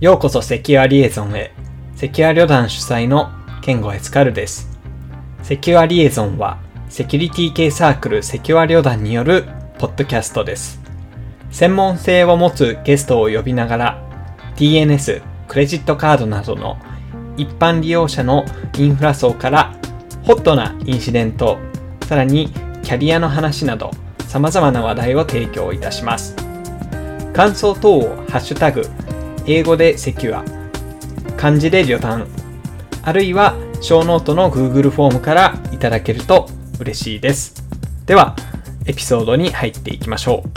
ようこそセキュアリエゾンへ。セキュア旅団主催のケンゴエスカルです。セキュアリエゾンは、セキュリティ系サークルセキュア旅団によるポッドキャストです。専門性を持つゲストを呼びながら、DNS、クレジットカードなどの一般利用者のインフラ層からホットなインシデント、さらにキャリアの話など様々な話題を提供いたします。感想等をハッシュタグ、英語で Secure、漢字で旅団、あるいはショーノートの Google フォームからいただけると嬉しいです。では、エピソードに入っていきましょう。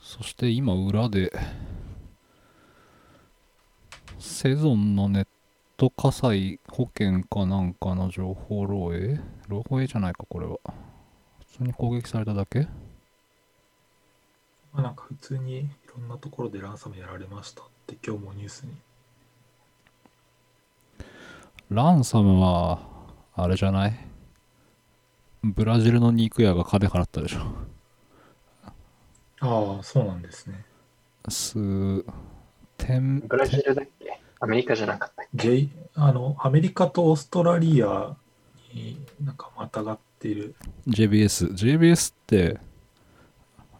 そして今裏でセゾンのネット火災保険かなんかの情報漏洩？漏洩じゃないかこれは普通に攻撃されただけ？まあ、なんか普通にいろんなところでランサムやられましたって今日もニュースに。ランサムはあれじゃない？ブラジルの肉屋が金払ったでしょ。ああ、そうなんですね。数点ブラジルだっけ？アメリカじゃなかったっ J、あの、アメリカとオーストラリアになんかまたがっている。JBS JBS って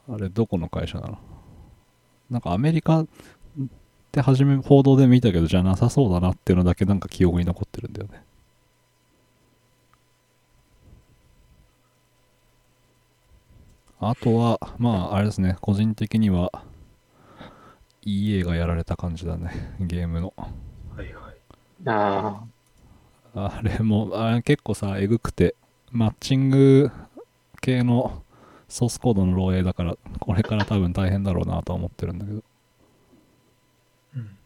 あれどこの会社なの？なんかアメリカって初め報道で見たけどじゃなさそうだなっていうのだけなんか記憶に残ってるんだよね。あとはまああれですね。個人的には EA がやられた感じだね。ゲームの。はいはい。けああれもあれ結構さえぐくてマッチング系のソースコードの漏洩だからこれから多分大変だろうなとは思ってるんだけどうん。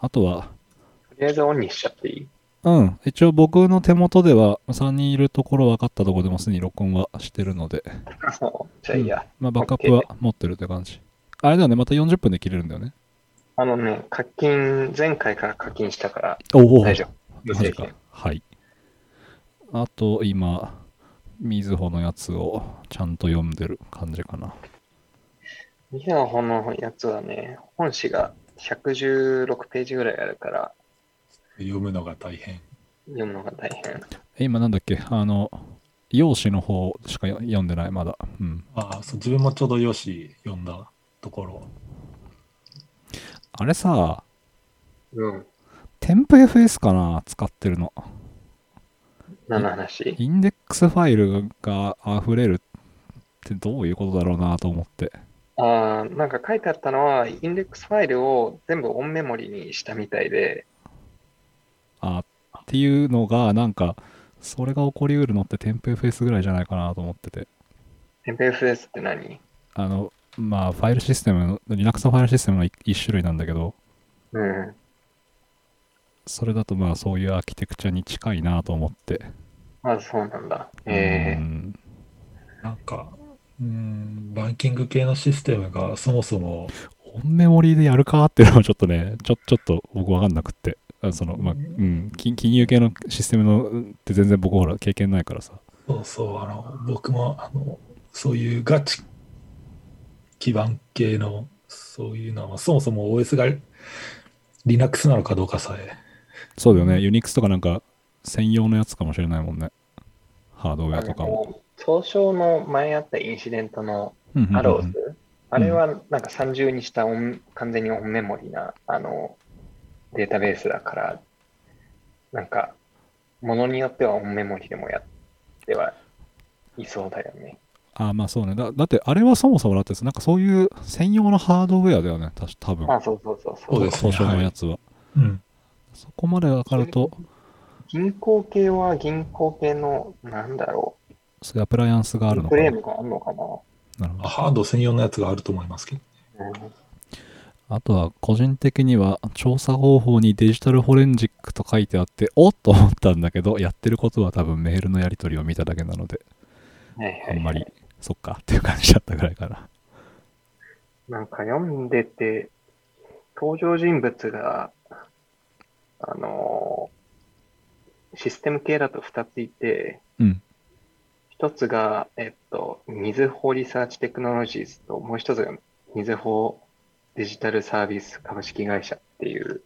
あとはあ。とりあえずオンにしちゃっていい？うん一応僕の手元では3人いるところ分かったところでもすでに録音はしてるので、じゃあいいや。まあ、バックアップは持ってるって感じあれだよねまた40分で切れるんだよねあのね、課金、前回から課金したから大丈夫。無マジか。はいあと今みずほのやつをちゃんと読んでる感じかなミヤホのやつはね、本誌が116ページぐらいあるから読むのが大変。読むのが大変。え今なんだっけ？あの用紙の方しか読んでないまだうんああ、そう、自分もちょうどよし読んだところ。あれさうん。添付 FS かな？使ってるの何の話？インデックスファイルが溢れるってどういうことだろうなと思って。ああ、なんか書いてあったのは、インデックスファイルを全部オンメモリにしたみたいで、あっていうのがなんかそれが起こりうるのって添付 FS ぐらいじゃないかなと思ってて。MPFS って何？あのまあファイルシステムの Linux のファイルシステムの一一種類なんだけど。うん。それだとまあそういうアーキテクチャに近いなと思ってあ、そうなんだ。ええうんなんか、うん、バンキング系のシステムがそもそも、オンメモリーでやるかっていうのはちょっとね、ちょちょっと僕わかんなくって、あその、まあ、うん、金金融系のシステムのって全然僕ほら経験ないからさ。そうそう、あの、僕も、あの、そういうガチ基盤系の、そういうのは、そもそも OS が Linux なのかどうかさえ、そうだよね、Unix とかなんか専用のやつかもしれないもんね。ハードウェアとかも。あの東証の前あったインシデントのうんうんうんアローズ、あれはなんか30にしたオン完全にオンメモリなあのデータベースだから、なんか、ものによってはオンメモリでもやってはいそうだよね。あまあそうねだ。だってあれはそもそもだってなんかそういう専用のハードウェアだよね、た多分。まあそうそうそうそう。そうですね東証のやつは。うん。そこまでわかると、銀行系は銀行系の、なんだろそういうアプライアンスがあう、るのかな。フレームがあるのかな。なるほど。ハード専用のやつがあると思いますけど。うんあとは個人的には調査方法にデジタルフォレンジックと書いてあっておっと思ったんだけどやってることは多分メールのやり取りを見ただけなのではいはいはいあんまりそっかっていう感じだったぐらいかななんか読んでて、登場人物が、あのーシステム系だと2ついて、うん一つが、えっと、みずほリサーチテクノロジーズと、もう一つがみずほデジタルサービス株式会社っていう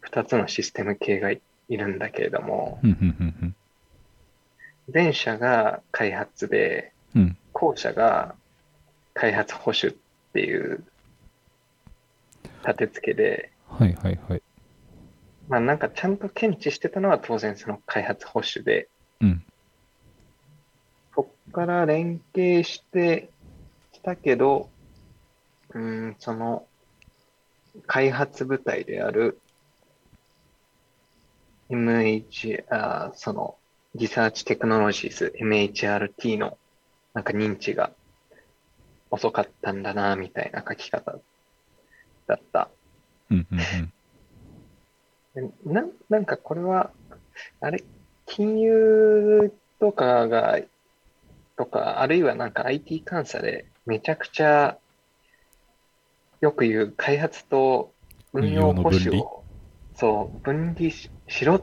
二つのシステム系がいるんだけれども、前者が開発で。後者が開発保守っていう立て付けで、はいはいはい。まあなんかちゃんと検知してたのは当然その開発保守で、うん。そっから連携してきたけど、うーん、その開発部隊である MH、あーそのリサーチテクノロジーズ MHRT のなんか認知が遅かったんだな、みたいな書き方だった。うんうんうん。でななんかこれは、あれ、金融とかが、とか、あるいはなんか IT 監査でめちゃくちゃよく言う開発と運用保守を、そう、分離ししろっ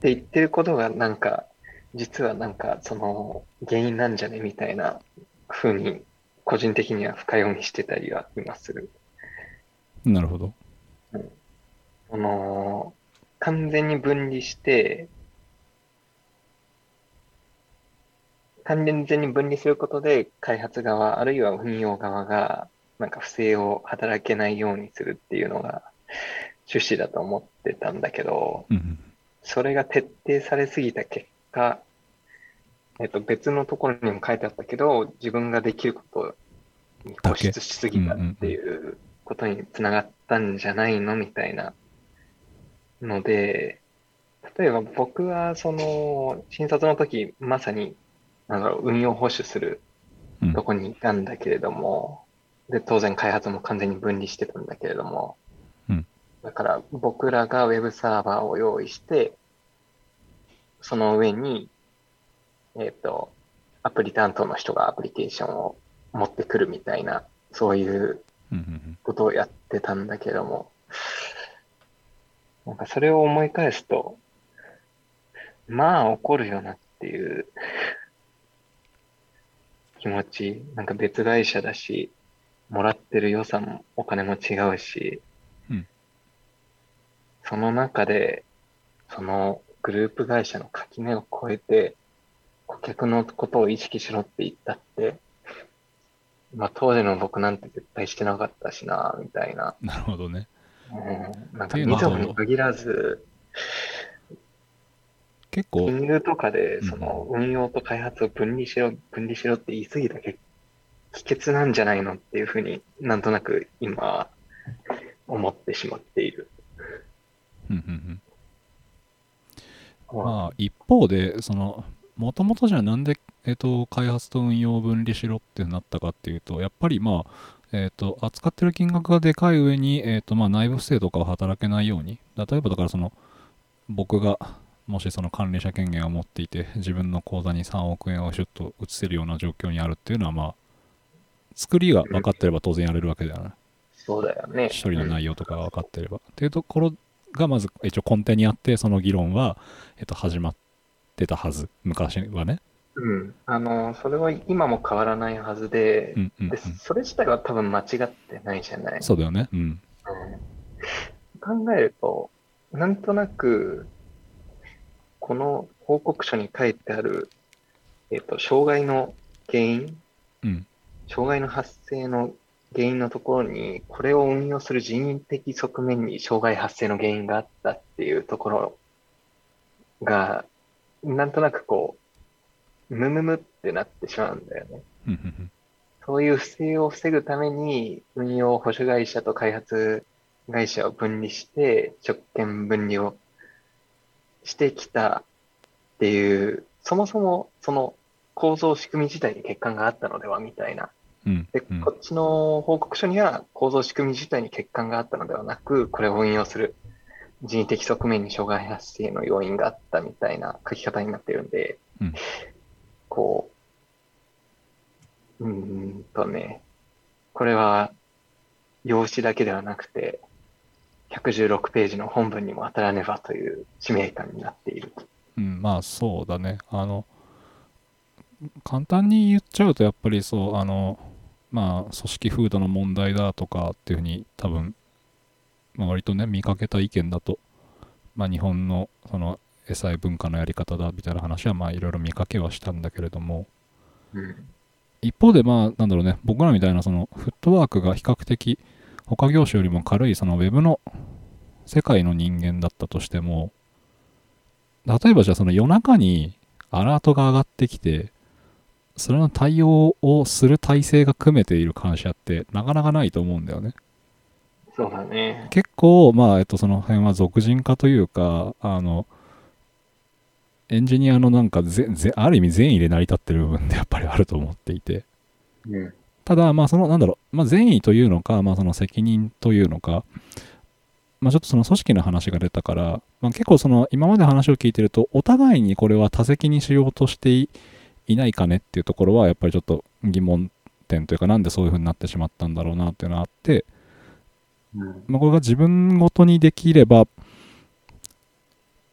て言ってることがなんか、実はなんかその原因なんじゃね？みたいな風に個人的には深読みしてたりは今する。なるほど。その、完全に分離して、完全に分離することで、開発側、あるいは運用側が、なんか不正を働けないようにするっていうのが趣旨だと思ってたんだけど、それが徹底されすぎた結果、えっと、別のところにも書いてあったけど、自分ができることに固執しすぎたっていうことにつながったんじゃないのみたいなので、例えば僕はその診察の時まさになんだろう運用保守するうん。とこにいたんだけれども、で、当然開発も完全に分離してたんだけれども、うん。だから僕らがウェブサーバーを用意して、その上に、えっ、と、アプリ担当の人がアプリケーションを持ってくるみたいな、そういううんうん。ことをやってたんだけども、なんかそれを思い返すと、まあ怒るよなっていう気持ち、なんか別会社だし、もらってる予算もお金も違うし、うんその中で、そのグループ会社の垣根を越えて、顧客のことを意識しろって言ったって、まあ当時の僕なんて絶対してなかったしな、みたいな。なるほどね。うん、なんか、いうのはみずほに限らず、結構、金融とかで、うん。その、運用と開発を分離しろ、分離しろって言い過ぎたけ帰結なんじゃないのっていうふうになんとなく今、思ってしまっている。うんうんうん、まあ一方でそのもともとじゃあなんで、えっと開発と運用を分離しろってなったかっていうとやっぱりまあえっと扱ってる金額がでかい上に、えっとまあ内部不正とかを働けないように例えばだからその僕がもしその管理者権限を持っていて自分の口座に3億円をシュッと移せるような状況にあるっていうのはまあ作りが分かってれば当然やれるわけだよねそうだよね。処理の内容とかが分かってれば。っていうところがまず一応根底にあってその議論は、えっと、始まってたはず昔はね。うん。あの、それは今も変わらないはずでう、んうん、うんで、それ自体は多分間違ってないじゃない。そうだよね。うん。うん考えると、なんとなく、この報告書に書いてある、えっと、障害の原因、うん。障害の発生の原因のところに、これを運用する人為的側面に障害発生の原因があったっていうところが、なんとなくこう、ムムムってなってしまうんだよね。そういう不正を防ぐために、運用保守会社と開発会社を分離して、職権分離をしてきたっていう、そもそもその構造仕組み自体に欠陥があったのではみたいな。で、こっちの報告書には構造仕組み自体に欠陥があったのではなく、これを運用する人為的側面に障害発生の要因があったみたいな書き方になってるん。で、うん。こう、うーんとね、これは用紙だけではなくて、116ページの本文にも当たらねばという使命感になっている。うん、まあそうだね。あの、簡単に言っちゃうとやっぱりそうあのまあ組織風土の問題だとかっていうふうに多分、まあ、割とね見かけた意見だと、まあ、日本のその SI 文化のやり方だみたいな話はまあいろいろ見かけはしたんだけれどもうん。一方でまあなんだろうね僕らみたいなそのフットワークが比較的他業種よりも軽いそのウェブの世界の人間だったとしても例えばじゃあその夜中にアラートが上がってきてそれの対応をする体制が組めている会社ってなかなかないと思うんだよねそうだね。結構まあえっとその辺は俗人化というかあのエンジニアのなんかぜぜある意味善意で成り立ってる部分で やっぱりあると思っていて。うん。ただ、まあ、その、なんだろう、まあ、善意というのか、まあ、その責任というのか、まあ、ちょっとその組織の話が出たから、まあ、結構その、今まで話を聞いてると、お互いにこれは多責にしようとしていいないかねっていうところは、やっぱりちょっと疑問点というか、なんでそういう風になってしまったんだろうなっていうのがあって、うん。まあ、これが自分ごとにできれば、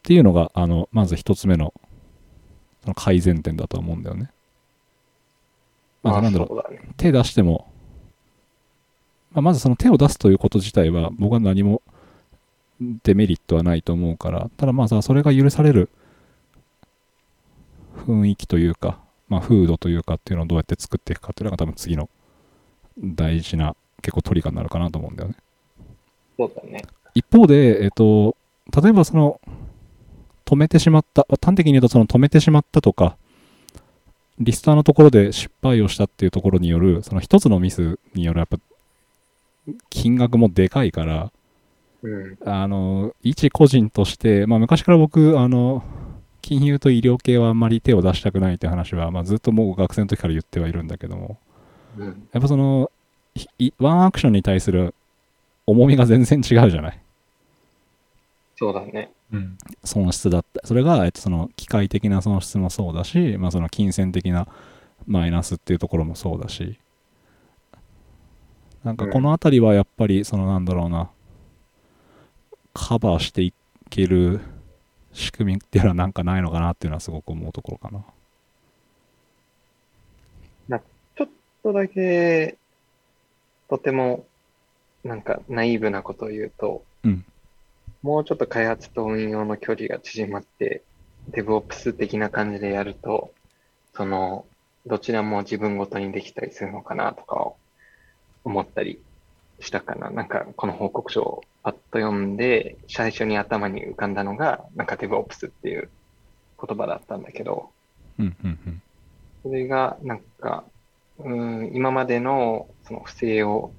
っていうのが、あの、まず一つ目の、改善点だと思うんだよね。まあ、なんだろうね。手出しても、まあ、まずその手を出すということ自体は僕は何もデメリットはないと思うからただまあさそれが許される雰囲気というか、まあ、風土というかっていうのをどうやって作っていくかっていうのが多分次の大事な結構トリガーになるかなと思うんだよねそうだね。一方で、えっと、例えばその止めてしまった端的に言うとその止めてしまったとかリスターのところで失敗をしたっていうところによるその一つのミスによるやっぱ金額もでかいからうん。あの一個人として、まあ、昔から僕あの金融と医療系はあんまり手を出したくないって話は、まあ、ずっともう学生の時から言ってはいるんだけどもうん。やっぱそのワンアクションに対する重みが全然違うじゃないそうだね。うん。損失だった。それが、えっと、その機械的な損失もそうだし、まあ、その金銭的なマイナスっていうところもそうだし。なんかこの辺りはやっぱりそのなんだろうな。カバーしていける仕組みっていうのはなんかないのかなっていうのはすごく思うところかな。ちょっとだけ、とても、なんか、ナイーブなことを言うと、うんもうちょっと開発と運用の距離が縮まって、DevOps 的な感じでやると、その、どちらも自分ごとにできたりするのかなとかを思ったりしたかな。なんか、この報告書をパッと読んで、最初に頭に浮かんだのが、なんか DevOps っていう言葉だったんだけど、うんうんうんそれが、なんか、うん、今までのその不正を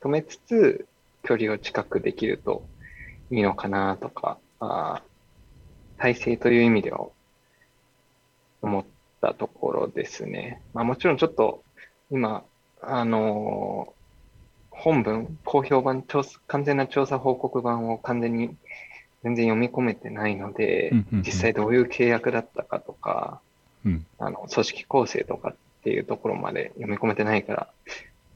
止めつつ、距離を近くできるといいのかなとか、あー体制という意味では思ったところですね。まあもちろんちょっと今、あのー本文、公表版、調査完全な調査報告版を完全に全然読み込めてないのでうんうんうん、実際どういう契約だったかとか、うんあの、組織構成とかっていうところまで読み込めてないから、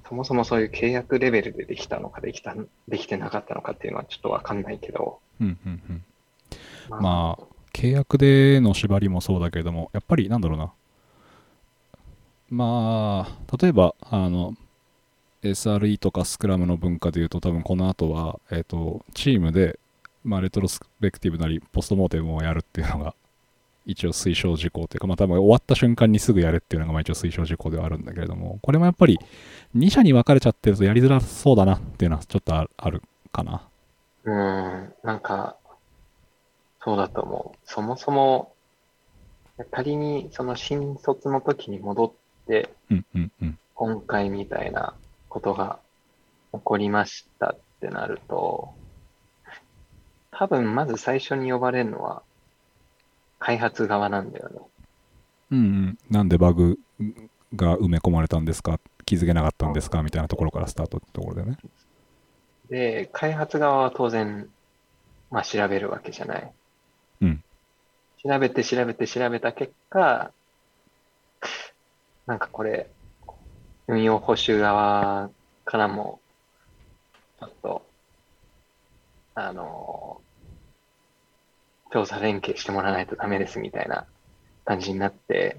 そもそもそういう契約レベルでできたのかできた、できてなかったのかっていうのはちょっとわかんないけど、うんうんうん。ままあ契約での縛りもそうだけれどもやっぱりなんだろうな。まあ例えばあの SRE とかスクラムの文化でいうと多分この後はえっ、とチームでまあレトロスペクティブなりポストモーテムをやるっていうのが一応推奨事項というかまあ多分終わった瞬間にすぐやるっていうのがまあ一応推奨事項ではあるんだけれどもこれもやっぱり2社に分かれちゃってるとやりづらそうだなっていうのはちょっとああるかなうーん、なんか、そうだと思う。そもそも、仮にその新卒の時に戻って、うんうんうん今回みたいなことが起こりましたってなると、多分まず最初に呼ばれるのは開発側なんだよね。うんうん、なんでバグが埋め込まれたんですか？気づけなかったんですか？みたいなところからスタートってところだよね。で、開発側は当然、まあ調べるわけじゃない。うん。調べて調べて調べた結果、なんかこれ、運用補修側からも、ちょっと、あの、調査連携してもらわないとダメですみたいな感じになって、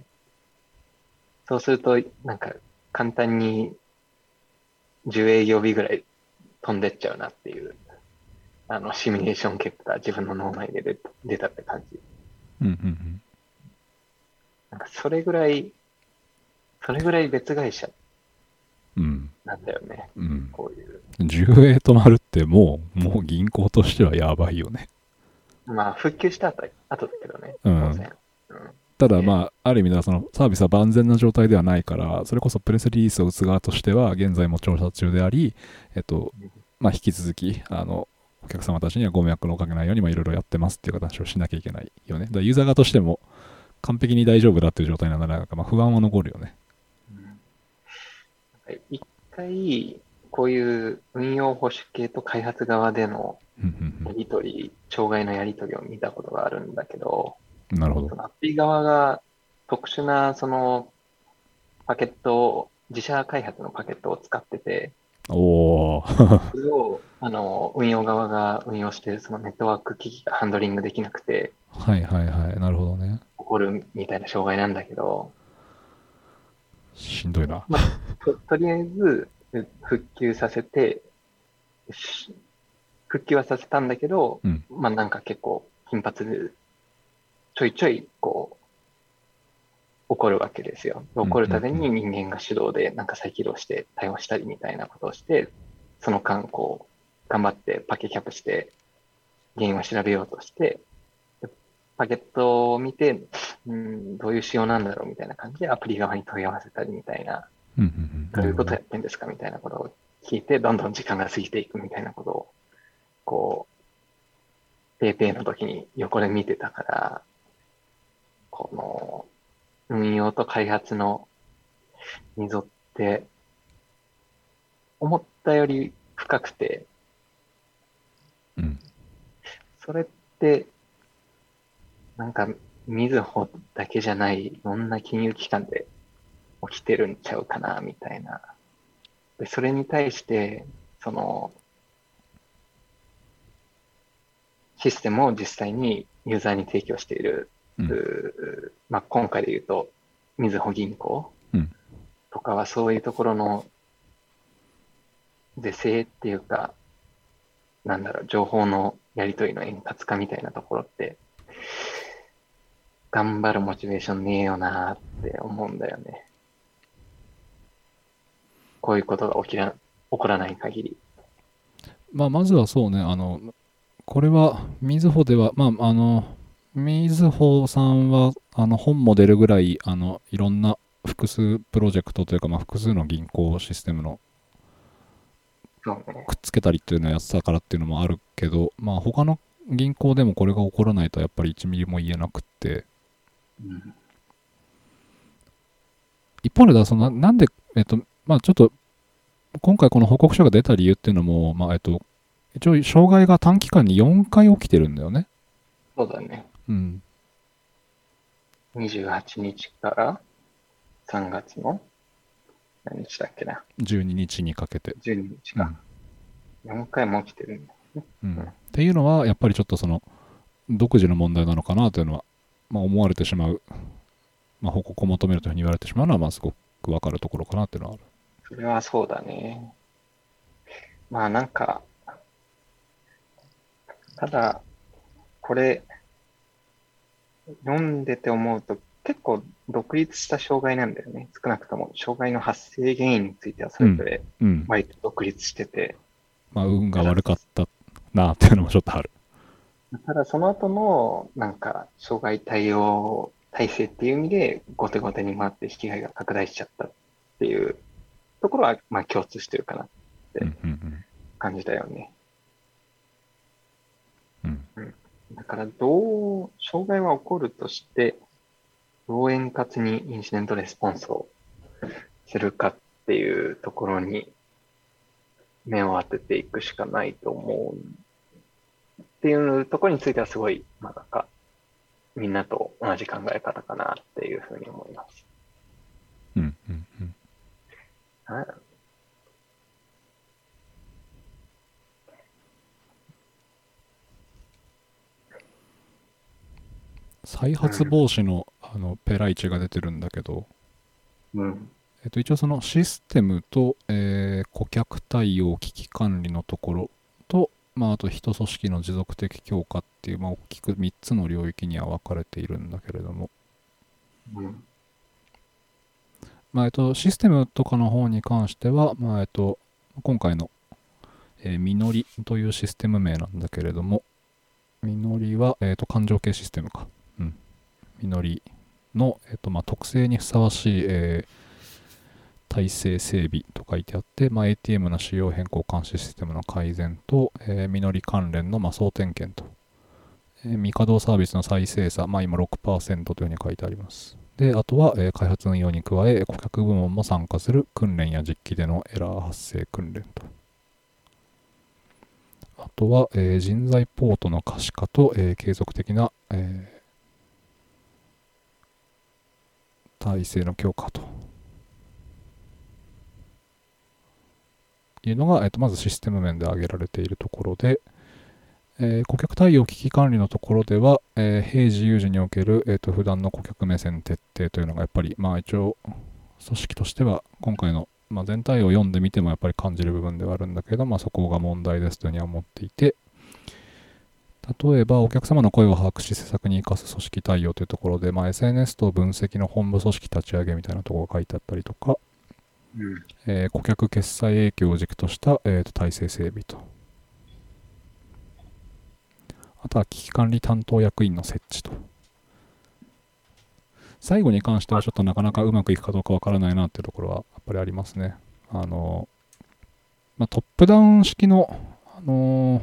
そうすると、なんか簡単に10営業日ぐらい飛んでっちゃうなっていう、あの、シミュレーション結果、自分の脳内で出出たって感じ。うんうんなんかそれぐらい、それぐらい別会社うん。うん。なんだよね。うん。こういう。10円止まるってもう、もう銀行としてはやばいよね。まあ、復旧した後後だけどね、うん。ただまあ、ある意味ではそのサービスは万全な状態ではないから、それこそプレスリリースを打つ側としては、現在も調査中であり、えっと、まあ、引き続き、あの、お客様たちにはご迷惑をかけないように、まあ、いろいろやってますっていう形をしなきゃいけないよね。だユーザー側としても、完璧に大丈夫だっていう状態なら、まあ不安は残るよね。うん。一回、こういう運用保守系と開発側でのやりとり、障害のやりとりを見たことがあるんだけど、うんなるほどアプリ側が特殊なそのパケットを、自社開発のパケットを使ってて、おー。それをあの運用側が運用してそのネットワーク機器がハンドリングできなくてはいはいはい。なるほどね。起こるみたいな障害なんだけど、しんどいな。ととりあえずう復旧させて、し復旧はさせたんだけど、うん。まあなんか結構頻発で、ちょいちょいこう、起こるわけですよ。起こるたびに人間が手動でなんか再起動して対応したりみたいなことをして、その間こう、頑張ってパケキャップして原因を調べようとして、でパケットを見て、うん、どういう仕様なんだろうみたいな感じでアプリ側に問い合わせたりみたいな、どういうことやってんですかみたいなことを聞いて、どんどん時間が過ぎていくみたいなことを、こう、ペイペイの時に横で見てたから、この、運用と開発の溝って、思ったより深くて、うんそれって、なんか、みずほだけじゃない、いろんな金融機関で起きてるんちゃうかな、みたいな。で、それに対して、その、システムを実際にユーザーに提供している、うんまあ、今回で言うと、みずほ銀行うんとかはそういうところの是正っていうか、なんだろう、情報のやり取りの円滑化みたいなところって、頑張るモチベーションねえよなって思うんだよね。こういうことが起きら、起こらない限り。まあ、まずはそうね、あの、これは、みずほでは、まあ、あの、みずほさんは、あの、本も出るぐらい、あの、いろんな複数プロジェクトというか、まあ、複数の銀行システムの。くっつけたりっていうのをやってたからっていうのもあるけど、まあ、他の銀行でもこれが起こらないと、やっぱり1ミリも言えなくって、うん一方でだ、そのななんで、えっと、まあちょっと、今回この報告書が出た理由っていうのも、まあえっと、一応、障害が短期間に4回起きてるんだよね。そうだね。うん。28日から3月の何日だっけな？12日にかけて。12日か。4回も起きてるんだ。うんっていうのは、やっぱりちょっとその、独自の問題なのかなというのは、まあ思われてしまう、まあ報告を求めるというふうに言われてしまうのは、まあすごくわかるところかなっていうのはある。それはそうだね。まあなんか、ただ、これ、読んでて思うと結構独立した障害なんだよね。少なくとも障害の発生原因についてはそれぞれうん。割と独立してて、まあ運が悪かったなっていうのもちょっとある。ただその後のなんか障害対応体制っていう意味で後手後手に回って被害が拡大しちゃったっていうところはまあ共通してるかなうんうん感じだよね。うん。うん。だからどう、障害は起こるとして、どう円滑にインシデントレスポンスをするかっていうところに目を当てていくしかないと思う。っていうところについてはすごい、まあなんか、みんなと同じ考え方かなっていうふうに思います。うんうんうん。なんだろう再発防止のあのペライチが出てるんだけど、うん。えっと、一応そのシステムと、えー顧客対応危機管理のところと、まあ、あと人組織の持続的強化っていう、まあ、大きく3つの領域には分かれているんだけれども、うん。まあえっと、システムとかの方に関しては、まあえっと、今回の、えーみのりというシステム名なんだけれども、みのりは、えっと、感情系システムか。うん。みのりの、えっとまあ、特性にふさわしい、えー体制整備と書いてあって、まあ、ATM の仕様変更監視システムの改善と、えーみのり関連の、まあ、総点検と、えー未稼働サービスの再生産、まあ、今6%というふうに書いてあります。で、あとは、えー開発運用に加え、顧客部門も参加する訓練や実機でのエラー発生訓練と。あとは、えー人材ポートの可視化と、えー継続的な、えー体制の強化と。いうのが、えーとまずシステム面で挙げられているところで、えー顧客対応危機管理のところでは、えー平時有事における、えー、と普段の顧客目線徹底というのがやっぱり、まあ、一応組織としては今回の、まあ、全体を読んでみてもやっぱり感じる部分ではあるんだけど、まあ、そこが問題ですというふうには思っていて例えばお客様の声を把握し施策に生かす組織対応というところで、まあ、SNS と分析の本部組織立ち上げみたいなところが書いてあったりとか、うん。えー顧客決済影響を軸とした、えーと体制整備と。あとは危機管理担当役員の設置と。最後に関してはちょっとなかなかうまくいくかどうかわからないなっていうところはやっぱりありますね。あの、まあ、トップダウン式の、あの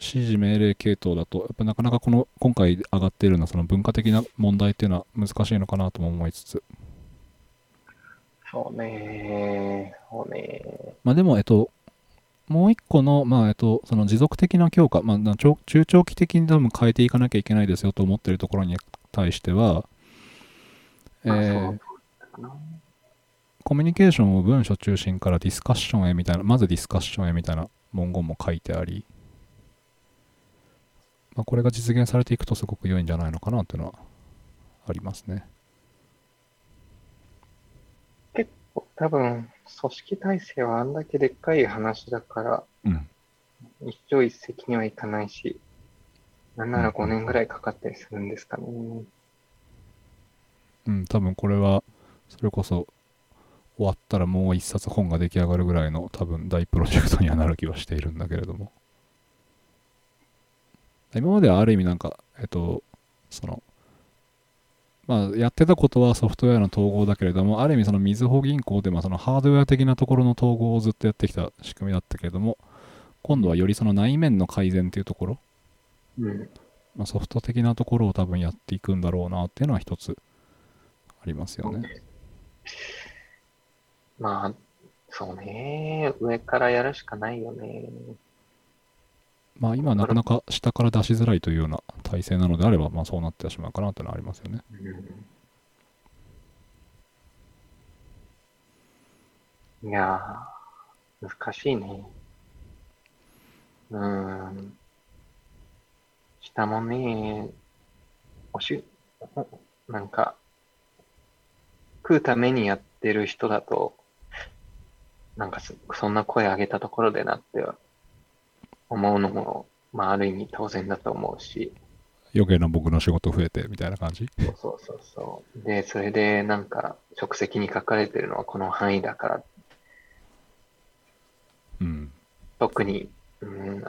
指示命令系統だと、やっぱなかなかこの今回上がっているようなその文化的な問題っていうのは難しいのかなとも思いつつ、そうねそうねまあでも、えっと、もう一個の、まあ、えっと、その持続的な強化、まあ、中長期的に多分変えていかなきゃいけないですよと思っているところに対しては、えまあーコミュニケーションを文書中心からディスカッションへみたいな、まずディスカッションへみたいな文言も書いてあり、まあ、これが実現されていくとすごく良いんじゃないのかなというのはありますね。多分、組織体制はあんだけでっかい話だから、うん。一朝一夕にはいかないし、なんなら5年ぐらいかかったりするんですかね。うん、多分これは、それこそ、終わったらもう一冊本が出来上がるぐらいの多分大プロジェクトにはなる気はしているんだけれども。今まではある意味なんか、えっと、その、まあ、やってたことはソフトウェアの統合だけれども、ある意味そのみずほ銀行で、まあ、そのハードウェア的なところの統合をずっとやってきた仕組みだったけれども、今度はよりその内面の改善っていうところ、うん。まあ、ソフト的なところを多分やっていくんだろうなっていうのは一つありますよね。まあ、そうね。上からやるしかないよね。まあ今なかなか下から出しづらいというような体制なのであれば、まあそうなってしまうかなというのはありますよね。いやー、難しいね。うーん。下もね、おし、なんか、食うためにやってる人だと、なんかそんな声上げたところでなっては思うのも、まあある意味当然だと思うし、余計な僕の仕事増えてみたいな感じ？そうそうそうそう。で、それでなんか、職責に書かれてるのはこの範囲だから、うん。特に、うん、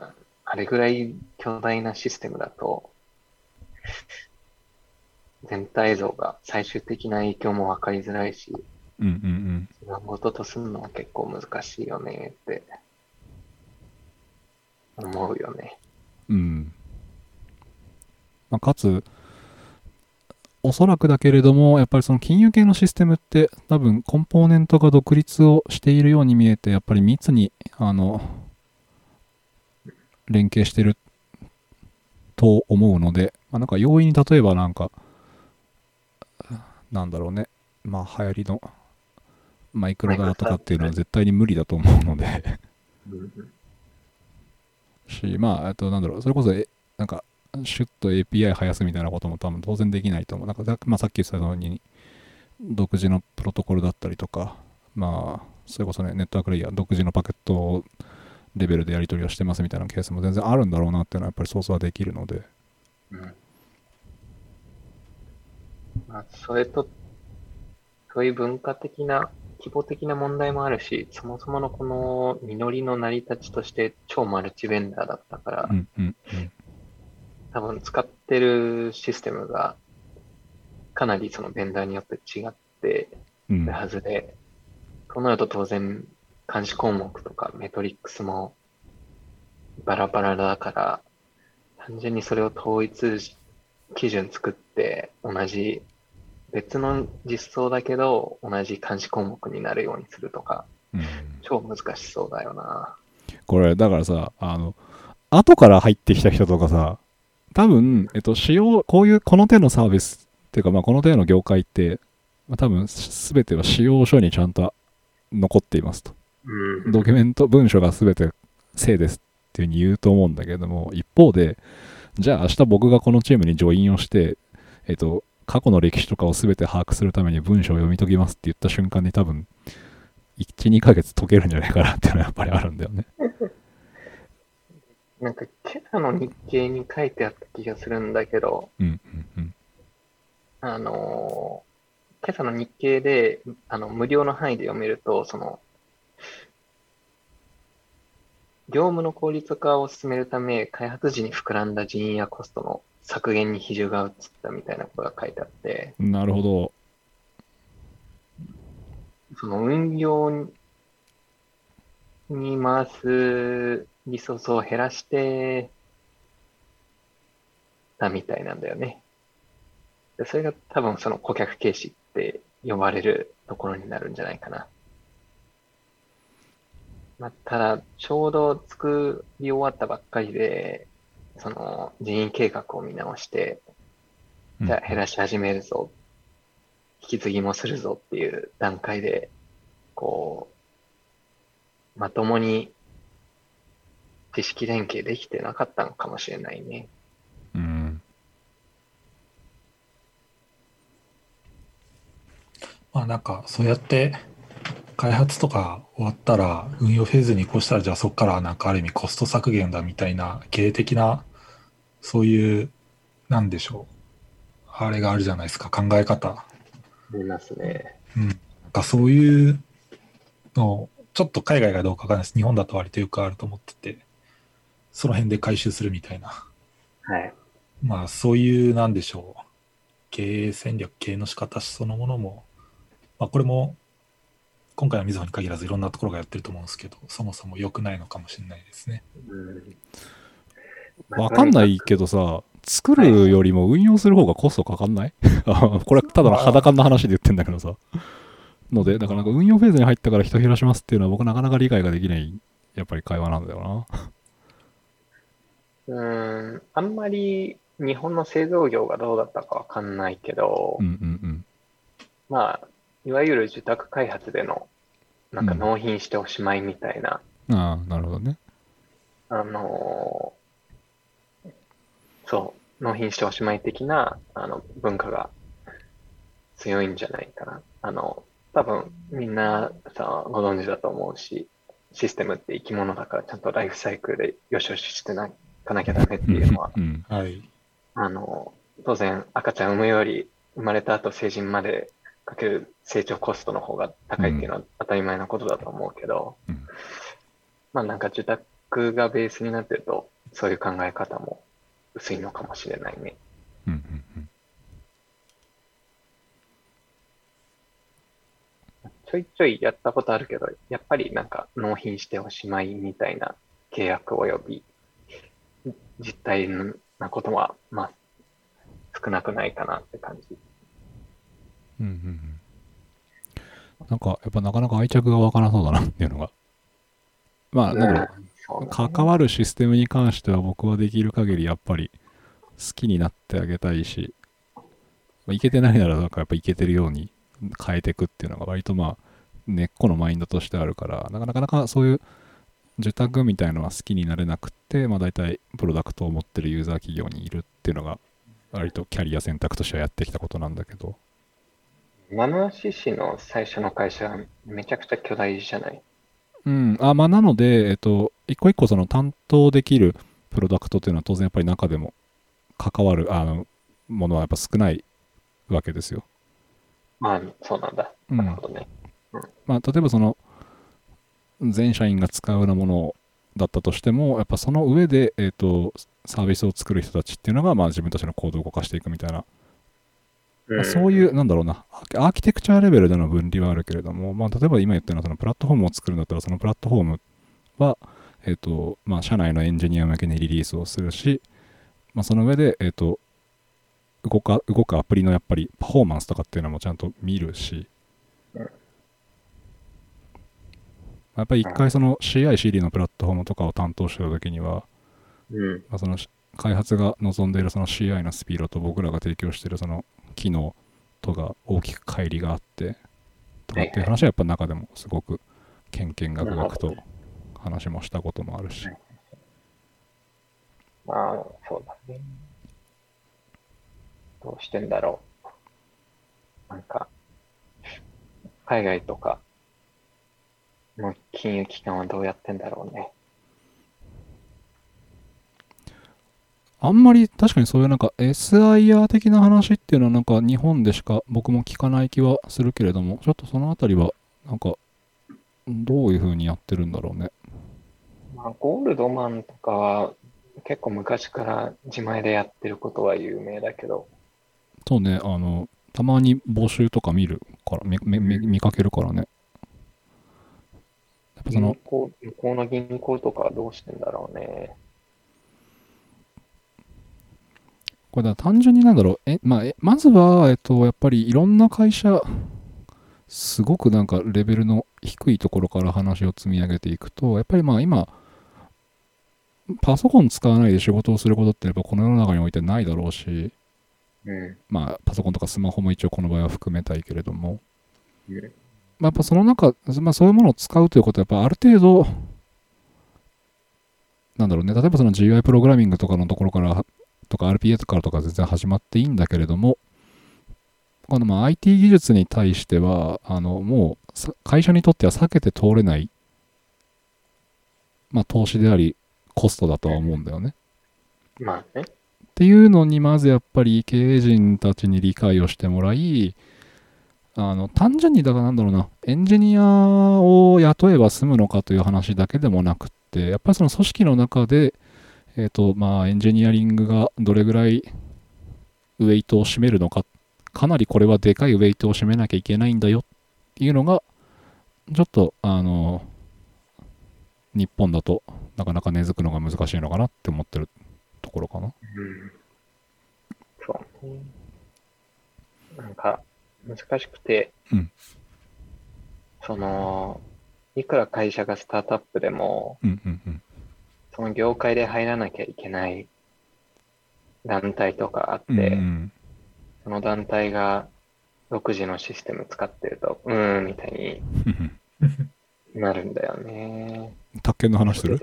あれぐらい巨大なシステムだと、全体像が最終的な影響も分かりづらいし、うんうんうん。自分事とするのは結構難しいよねって思うよね。うん。まあ、かつ、おそらくだけれども、やっぱりその金融系のシステムって多分コンポーネントが独立をしているように見えて、やっぱり密に、あの、連携してると思うので、まあ、なんか容易に例えばなんか、なんだろうね、まあ流行りのマイクロだとかっていうのは絶対に無理だと思うので、うんし、まあ、あとなんだろう、それこそ、えなんか、シュッと API 生やすみたいなことも多分当然できないと思う。なんか、まあ、さっき言ったように、独自のプロトコルだったりとかまあそれこそねネットワークレイヤー独自のパケットレベルでやり取りをしてますみたいなケースも全然あるんだろうなっていうのはやっぱり想像はできるのでうん。まあ、それと、そういう文化的な、規模的な問題もあるし、そもそものこの実りの成り立ちとして超マルチベンダーだったから、うんうん多分使ってるシステムがかなりそのベンダーによって違ってうん。るはずで、そうなると当然監視項目とかメトリックスもバラバラだから、単純にそれを統一基準作って同じ別の実装だけど同じ監視項目になるようにするとか、うん超難しそうだよな。これだからさあの後から入ってきた人とかさ多分、えっと、使用こういうこの手のサービスっていうか、まあ、この手の業界って、まあ、多分すべては使用書にちゃんと残っていますとうん。ドキュメント文書がすべて正ですっていうふうに言うと思うんだけども一方でじゃあ明日僕がこのチームにジョインをしてえっと過去の歴史とかをすべて把握するために文章を読み解きますって言った瞬間に多分12ヶ月解けるんじゃないかなっていうのはやっぱりあるんだよね。なんか今朝の日経に書いてあった気がするんだけど、うんうんうん。あのー今朝の日経で、あの、無料の範囲で読めると、その、業務の効率化を進めるため、開発時に膨らんだ人員やコストの削減に比重が移ったみたいなことが書いてあって、なるほど。その運用に回すリソースを減らしてたみたいなんだよね。でそれが多分その顧客軽視って呼ばれるところになるんじゃないかな。まあ、ただ、ちょうど作り終わったばっかりで、その人員計画を見直して、うんじゃあ減らし始めるぞ、引き継ぎもするぞっていう段階で、こう、まともに知識連携できてなかったのかもしれないね。うん。まあなんかそうやって開発とか終わったら運用フェーズに移行したらじゃあそこからなんかある意味コスト削減だみたいな経営的なそういうなんでしょう。あれがあるじゃないですか。考え方。ありますね。うん、なんかそういうのちょっと海外がどうかわかんないです。日本だと割とよくあると思ってて。その辺で回収するみたいな。はい。まあそういうなんでしょう。経営戦略経営の仕方そのものも。まあこれも今回はみずほに限らずいろんなところがやってると思うんですけどそもそも良くないのかもしれないですね。うん、わかんないけどさ、作るよりも運用する方がコストかかんない？あ これただの裸の話で言ってんだけどさ。ので、だからなんか運用フェーズに入ったから人減らしますっていうのは僕なかなか理解ができない、やっぱり会話なんだよな。うーん、あんまり日本の製造業がどうだったかわかんないけど、うんうんまあ、いわゆる受託開発での、なんかうん納品しておしまいみたいな、うん。ああ、なるほどね。あのーそう、納品しておしまい的な、あの、文化が強いんじゃないかな。あの、多分みんなさ、ご存知だと思うし、システムって生き物だからちゃんとライフサイクルでよしよししてないかなきゃダメっていうのは、うん。はい。あの、当然赤ちゃん産むより生まれた後成人までかける成長コストの方が高いっていうのは当たり前なことだと思うけど、うん。まあなんか受託がベースになってると、そういう考え方も薄いのかもしれないね。うんうんうんちょいちょいやったことあるけど、やっぱりなんか納品しておしまいみたいな契約及び実態なことは、まあ、少なくないかなって感じ。うんうんうんなんか、やっぱなかなか愛着が湧かなそうだなっていうのが。まあ、なんだろう、そうだね関わるシステムに関しては僕はできる限りやっぱり好きになってあげたいし、まあいけてないならなんかやっぱいけてるように変えていくっていうのが割とまあ根っこのマインドとしてあるから、なかなかなかそういう受託みたいのは好きになれなくって、まあ大体プロダクトを持ってるユーザー企業にいるっていうのが割とキャリア選択としてはやってきたことなんだけど、七橋市の最初の会社、めちゃくちゃ巨大じゃない？うん。あ、まあ、なので、えっと、一個一個その担当できるプロダクトっていうのは当然やっぱり中でも関わる、あの、ものはやっぱ少ないわけですよ。まあ、そうなんだ。うんなるほどね。まあ、例えばその、全社員が使うようなものだったとしても、やっぱその上で、えっと、サービスを作る人たちっていうのが、まあ自分たちのコードを動かしていくみたいなまあ、そういう、なんだろうな、アーキテクチャレベルでの分離はあるけれども、まあ、例えば今言ったようなそのプラットフォームを作るんだったら、そのプラットフォームは、えっ、と、まあ、社内のエンジニア向けにリリースをするし、まあ、その上で、えっ、と、動か、動くアプリのやっぱりパフォーマンスとかっていうのもちゃんと見るし、うんやっぱり一回その CI/CD のプラットフォームとかを担当してた時には、うん。まあ、そのし開発が望んでいるその CI のスピードと僕らが提供しているその機能とが大きく乖離があってとかっていう話はやっぱ中でもすごくけんけんがくがくと話もしたこともあるし、まあ、そうだね。どうしてんだろう。なんか、海外とかの金融機関はどうやってんだろうね。あんまり確かにそういうなんか SIR 的な話っていうのはなんか日本でしか僕も聞かない気はするけれどもちょっとそのあたりはなんかどういう風にやってるんだろうね。まあ、ゴールドマンとかは結構昔から自前でやってることは有名だけど、そうねあのたまに募集とか見るから見見見見かけるからね。やっぱその向こうの銀行とかはどうしてんだろうね。これだ単純になんだろう、え、まあ、えまずは、えっと、やっぱりいろんな会社、すごくなんかレベルの低いところから話を積み上げていくと、やっぱりまあ今、パソコン使わないで仕事をすることってやっぱこの世の中においてないだろうし、うん。まあパソコンとかスマホも一応この場合は含めたいけれども、うんまあ、やっぱその中、まあそういうものを使うということはやっぱある程度、なんだろうね、例えばその GUI プログラミングとかのところから、とか RPA とかとか全然始まっていいんだけれども、このまあ IT 技術に対しては、あの、もうさ会社にとっては避けて通れない、まあ投資であり、コストだとは思うんだよね。まあね。っていうのにまずやっぱり経営陣たちに理解をしてもらいあの単純にだからなんだろうなエンジニアを雇えば済むのかという話だけでもなくってやっぱりその組織の中でえっ、とまあエンジニアリングがどれぐらいウェイトを占めるのかかなりこれはでかいウェイトを占めなきゃいけないんだよっていうのがちょっとあの日本だとなかなか根付くのが難しいのかなって思ってるところかな。うん。そうね。なんか、難しくて、うんその、いくら会社がスタートアップでも、うんうんうんその業界で入らなきゃいけない団体とかあって、うんうんその団体が独自のシステム使ってると、うーん、みたいに なるんだよね。宅建の話する？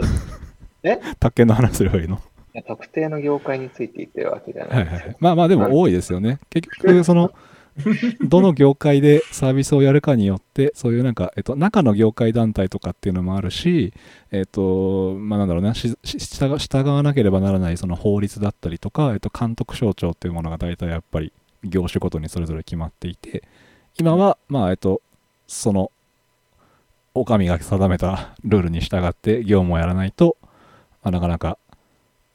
え？宅建の話すればいいの？特定の業界について言ってるわけじゃなはいいですよ。はい。まあまあでも多いですよね。結局、その、どの業界でサービスをやるかによって、そういうなんか、えっと、中の業界団体とかっていうのもあるし、えっと、まあなんだろうな、従従わなければならないその法律だったりとか、えっと、監督省庁っていうものが大体やっぱり業種ごとにそれぞれ決まっていて、今は、まあえっと、その、お上が定めたルールに従って業務をやらないと、まあなかなか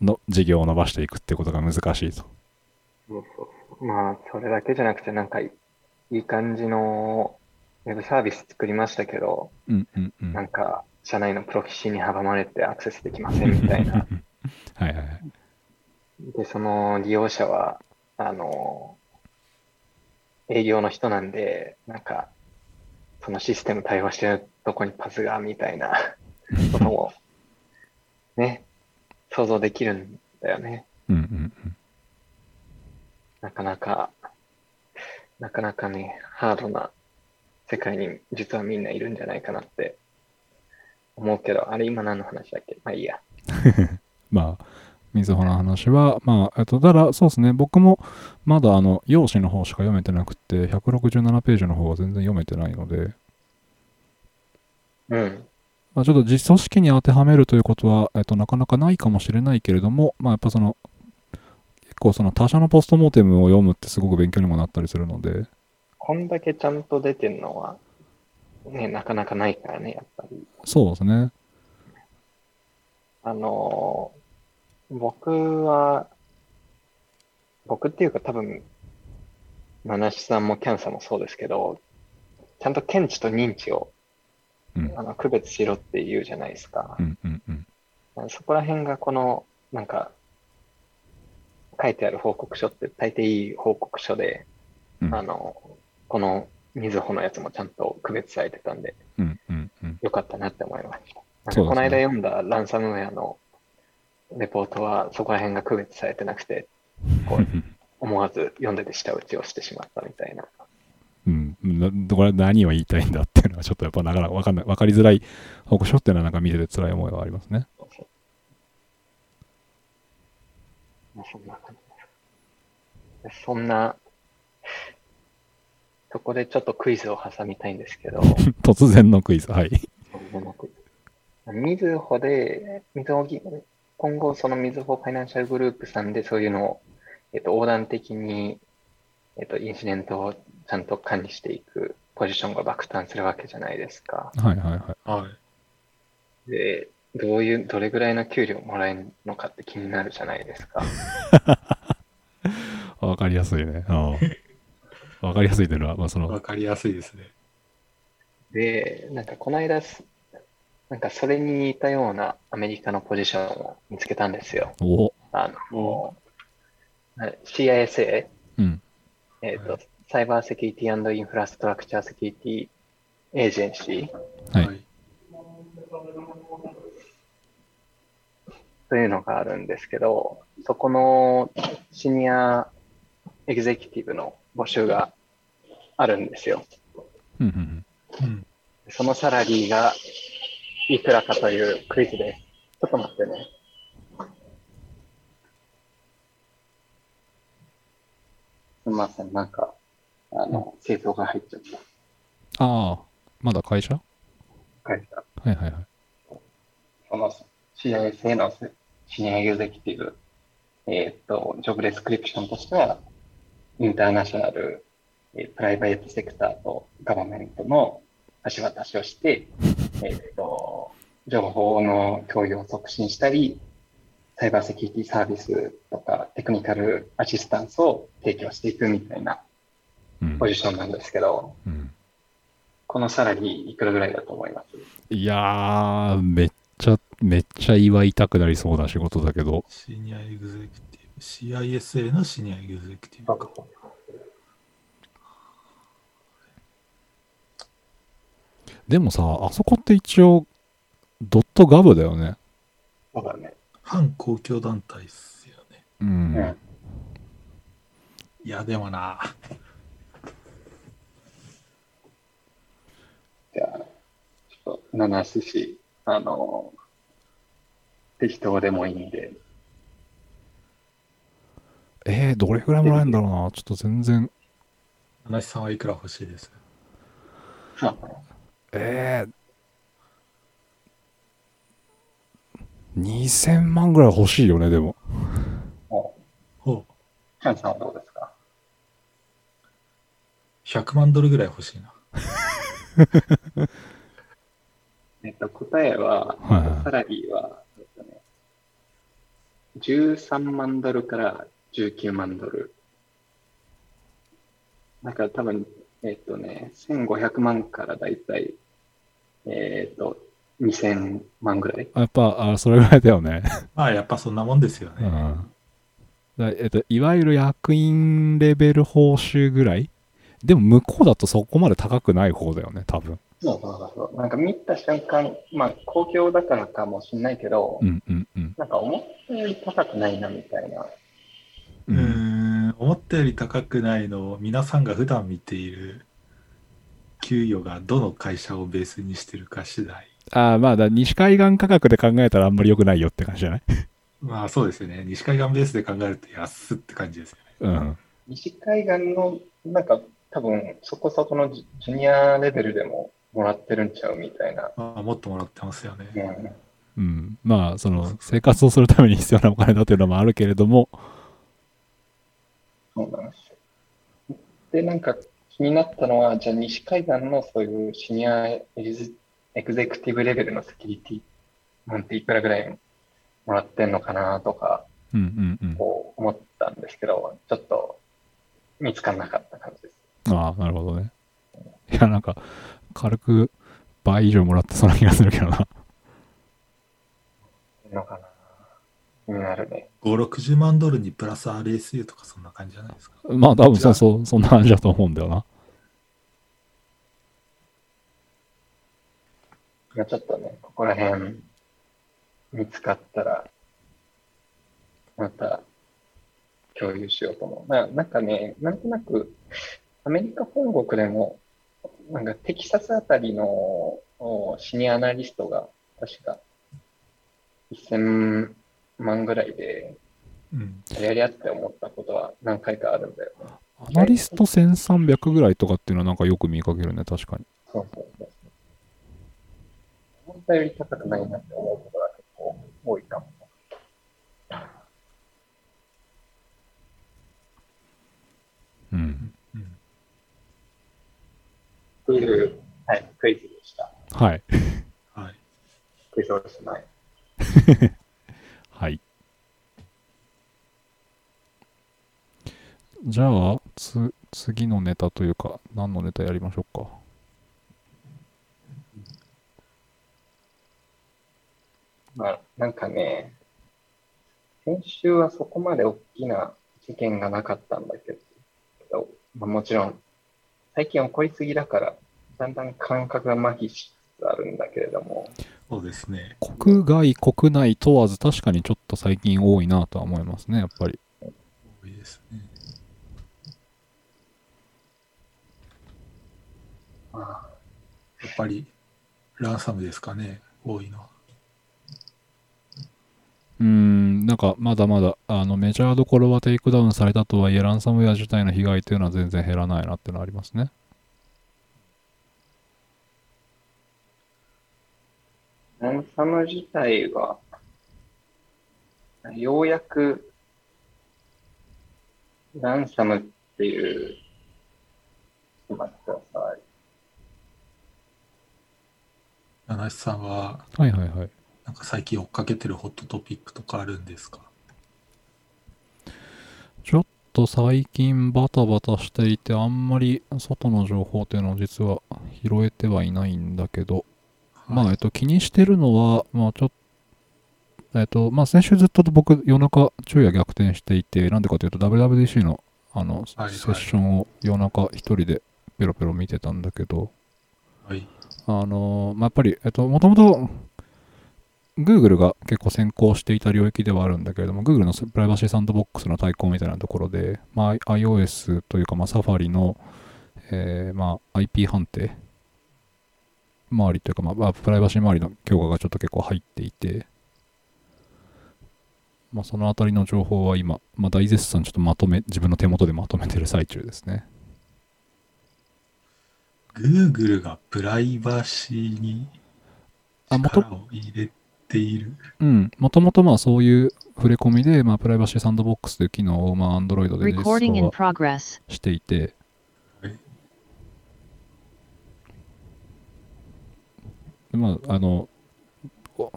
の事業を伸ばしていくっていうことが難しいと。まあ、それだけじゃなくて、なんかいいい感じのウェブサービス作りましたけど、うんうんうん。なんか、社内のプロフィシーに阻まれてアクセスできませんみたいな。はいはいはい。で、その利用者は、あの、営業の人なんで、なんか、そのシステム対応してるとこにパスが、みたいな ことも、ね、想像できるんだよね。うんうんうん。なかなか、なかなかね、ハードな世界に実はみんないるんじゃないかなって思うけど、あれ今何の話だっけ？まあいいや。まあ、みずほの話は、まあ、えっと、ただ、そうですね、僕もまだあの、用紙の方しか読めてなくて、167ページの方は全然読めてないので、うん。まあ、ちょっと実組織に当てはめるということは、えっと、なかなかないかもしれないけれども、まあ、やっぱその、結構その他社のポストモーテムを読むってすごく勉強にもなったりするので、こんだけちゃんと出てるのは、ね、なかなかないからね、やっぱり。そうですね。あのー僕は、僕っていうか多分、ナナシさんもキャンさんもそうですけど、ちゃんと検知と認知をうん。あの区別しろって言うじゃないですかう。んうんうん。そこら辺がこの、なんか、書いてある報告書って大抵いい報告書で、うんあの、このみずほのやつもちゃんと区別されてたんで、うんうんうん。よかったなって思いました。ねかこの間読んだランサムウェアのレポートはそこら辺が区別されてなくて、こう 思わず読んでて舌打ちをしてしまったみたいな。うん、なこれ何を言いたいんだっていうのはちょっとやっぱなかなかわかんない、わかりづらい報告書っていうのはなんか見てて辛い思いはありますね。まあそんな感じです。そんな、そこでちょっとクイズを挟みたいんですけど、突然のクイズ、はい。みずほで、みずほぎ、今後そのみずほファイナンシャルグループさんでそういうのを、えっと、横断的に、えっと、インシデントをちゃんと管理していくポジションが爆誕するわけじゃないですか。はいはいはい。はい。で、どういう、どれぐらいの給料もらえるのかって気になるじゃないですか。わかりやすいね。うんわかりやすいというのは、まあその、わかりやすいですね。で、なんかこの間す、なんかそれに似たようなアメリカのポジションを見つけたんですよ。おあの、CISA、うん。えっ、と、サイバーセキュリティインフラストラクチャーセキュリティエージェンシーはい。というのがあるんですけど、そこのシニアエグゼクティブの募集があるんですよ。うんうんうん。そのサラリーがいくらかというクイズです。ちょっと待ってね。すみません、なんか、あの、製造が入っちゃった。ああ、まだ会社書いてた。はいはいはい。その CISA のシニアエグゼクティブ、えーっと、ジョブデスクリプションとしては、インターナショナル、えープライベートセクターとガバメントの橋渡しをして、えーっと、情報の共有を促進したり、サイバーセキュリティサービスとかテクニカルアシスタンスを提供していくみたいなうん。ポジションなんですけど、うん、このサラリーいくらぐらいだと思います？いやー、めっちゃ、めっちゃ祝いたくなりそうな仕事だけど、シニアエグゼクティブ。CISA のシニアエグゼクティブか。でもさ、あそこって一応、ドットガブだよね。そうだね。反公共団体っすよね。うん。うんいや、でもな。じゃあ、ちょっと、七しし、あの、適当でもいいんで、えー、どれぐらいもらえるんだろうな。ちょっと全然。話さんはいくら欲しいです？えー、2000万ぐらい欲しいよね、でも。もほう。う、キャンさんはどうですか？100万ドルぐらい欲しいな。えっと、答えは、サラリーは、えっとね、13万ドルから19万ドル。だから多分、えっとね、1500万からだいたい、えっと、2000万ぐらい。あやっぱ、あそれぐらいだよね。まあ、やっぱそんなもんですよね。うん。だえっと、いわゆる役員レベル報酬ぐらい？でも向こうだとそこまで高くない方だよね、多分。そうそうそうそう。なんか見た瞬間、まあ、公共だからかもしれないけど、うんうんうん。なんか思ったより高くないなみたいな。うーん、思ったより高くないのを皆さんが普段見ている給与がどの会社をベースにしてるか次第。ああ、まあだ、西海岸価格で考えたらあんまり良くないよって感じじゃない？まあそうですよね。西海岸ベースで考えると安って感じですよね。うん。西海岸の、なんか、多分、そこそこのジジュニアレベルでももらってるんちゃうみたいな。まあもっともらってますよね。うんうん。まあ、その、生活をするために必要なお金だというのもあるけれども、そうなんですよ。で、なんか気になったのは、じゃあ西海岸のそういうシニアエグゼエグゼクティブレベルのセキュリティなんていくらぐらいもらってんのかなとか、うんうんうん。こう思ったんですけど、ちょっと見つからなかった感じです。ああ、なるほどね。いや、なんか、軽く倍以上もらってそうな気がするけどな。のかななるね。5、60万ドルにプラス RSU とかそんな感じじゃないですか？まあ、多分そうそう、そんな感じだと思うんだよな。いやちょっとね、ここら辺見つかったら、また共有しようと思う。ななんかね、なんとなく、アメリカ本国でも、なんかテキサスあたりのおシニアアナリストが、確か1000万ぐらいで、うん。やり合って思ったことは何回かあるんだよね。アナリスト1300ぐらいとかっていうのはなんかよく見かけるね、確かに。そうそうそう。思ったより高くないなって思うことが結構多いかも。うん。うん。という、はい、クイズでした。はい。はい。クイズおしまい。はい。じゃあ、つ、次のネタというか、何のネタやりましょうか？まあ、なんかね、先週はそこまで大きな事件がなかったんだけど、まあ、もちろん、最近起こりすぎだから、だんだん感覚が麻痺しつつあるんだけれども、そうですね。国外、国内問わず確かにちょっと最近多いなとは思いますね、やっぱり。多いですね。まあ、やっぱり、ランサムですかね。多いのは。うーん、なんかまだまだ、あの、メジャーどころはテイクダウンされたとはいえ、ランサムウェア自体の被害というのは全然減らないなっていうのはありますね。ランサム自体は、ようやく、ランサムっていう、ちょっと待ってください。七七さんは、はいはいはい。なんか最近追っかけてるホットトピックとかあるんですか？ちょっと最近バタバタしていて、あんまり外の情報というのを実は拾えてはいないんだけど、まあ、えっと、気にしてるのは、まあ、ちょっと、えっと、まあ、先週ずっと僕、夜中、昼夜逆転していて、なんでかというと、WWDC の、あの、はいセッションを夜中一人でペロペロ見てたんだけど、はい。あの、まあ、やっぱり、えっと、もともと、Google が結構先行していた領域ではあるんだけれども、Google のプライバシーサンドボックスの対抗みたいなところで、まあ、iOS というか、まあ、Safari の、えーまあ、IP 判定周りというか、まあまあ、プライバシー周りの強化がちょっと結構入っていて、まあ、そのあたりの情報は今、まあ、大絶賛ちょっとまとめ、自分の手元でまとめてる最中ですね。Google がプライバシーに力を入れている。うん。もともとまあそういう触れ込みで、まあ、プライバシーサンドボックスという機能を、まあ、Android で実 Recording in 装.していてはい、でまあ、あの、お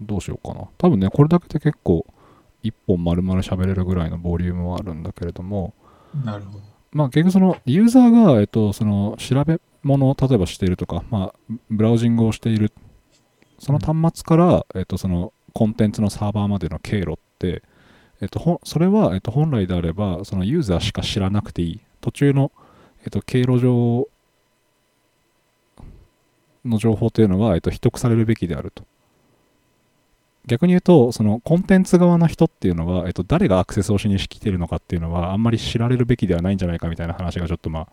どうしようかな。多分ね、これだけで結構、一本丸々喋れるぐらいのボリュームはあるんだけれども、なるほど。まあ結局そのユーザーが、えっと、その調べ物を例えばしているとか、まあブラウジングをしている、その端末から、えっと、そのコンテンツのサーバーまでの経路って、えっと、それは、えっと、本来であれば、そのユーザーしか知らなくていい、途中の、えっと、経路上の情報というのは、えっと、秘匿されるべきであると。逆に言うと、そのコンテンツ側の人っていうのは、えっと、誰がアクセスをしにしてきてるのかっていうのは、あんまり知られるべきではないんじゃないかみたいな話がちょっとまあ、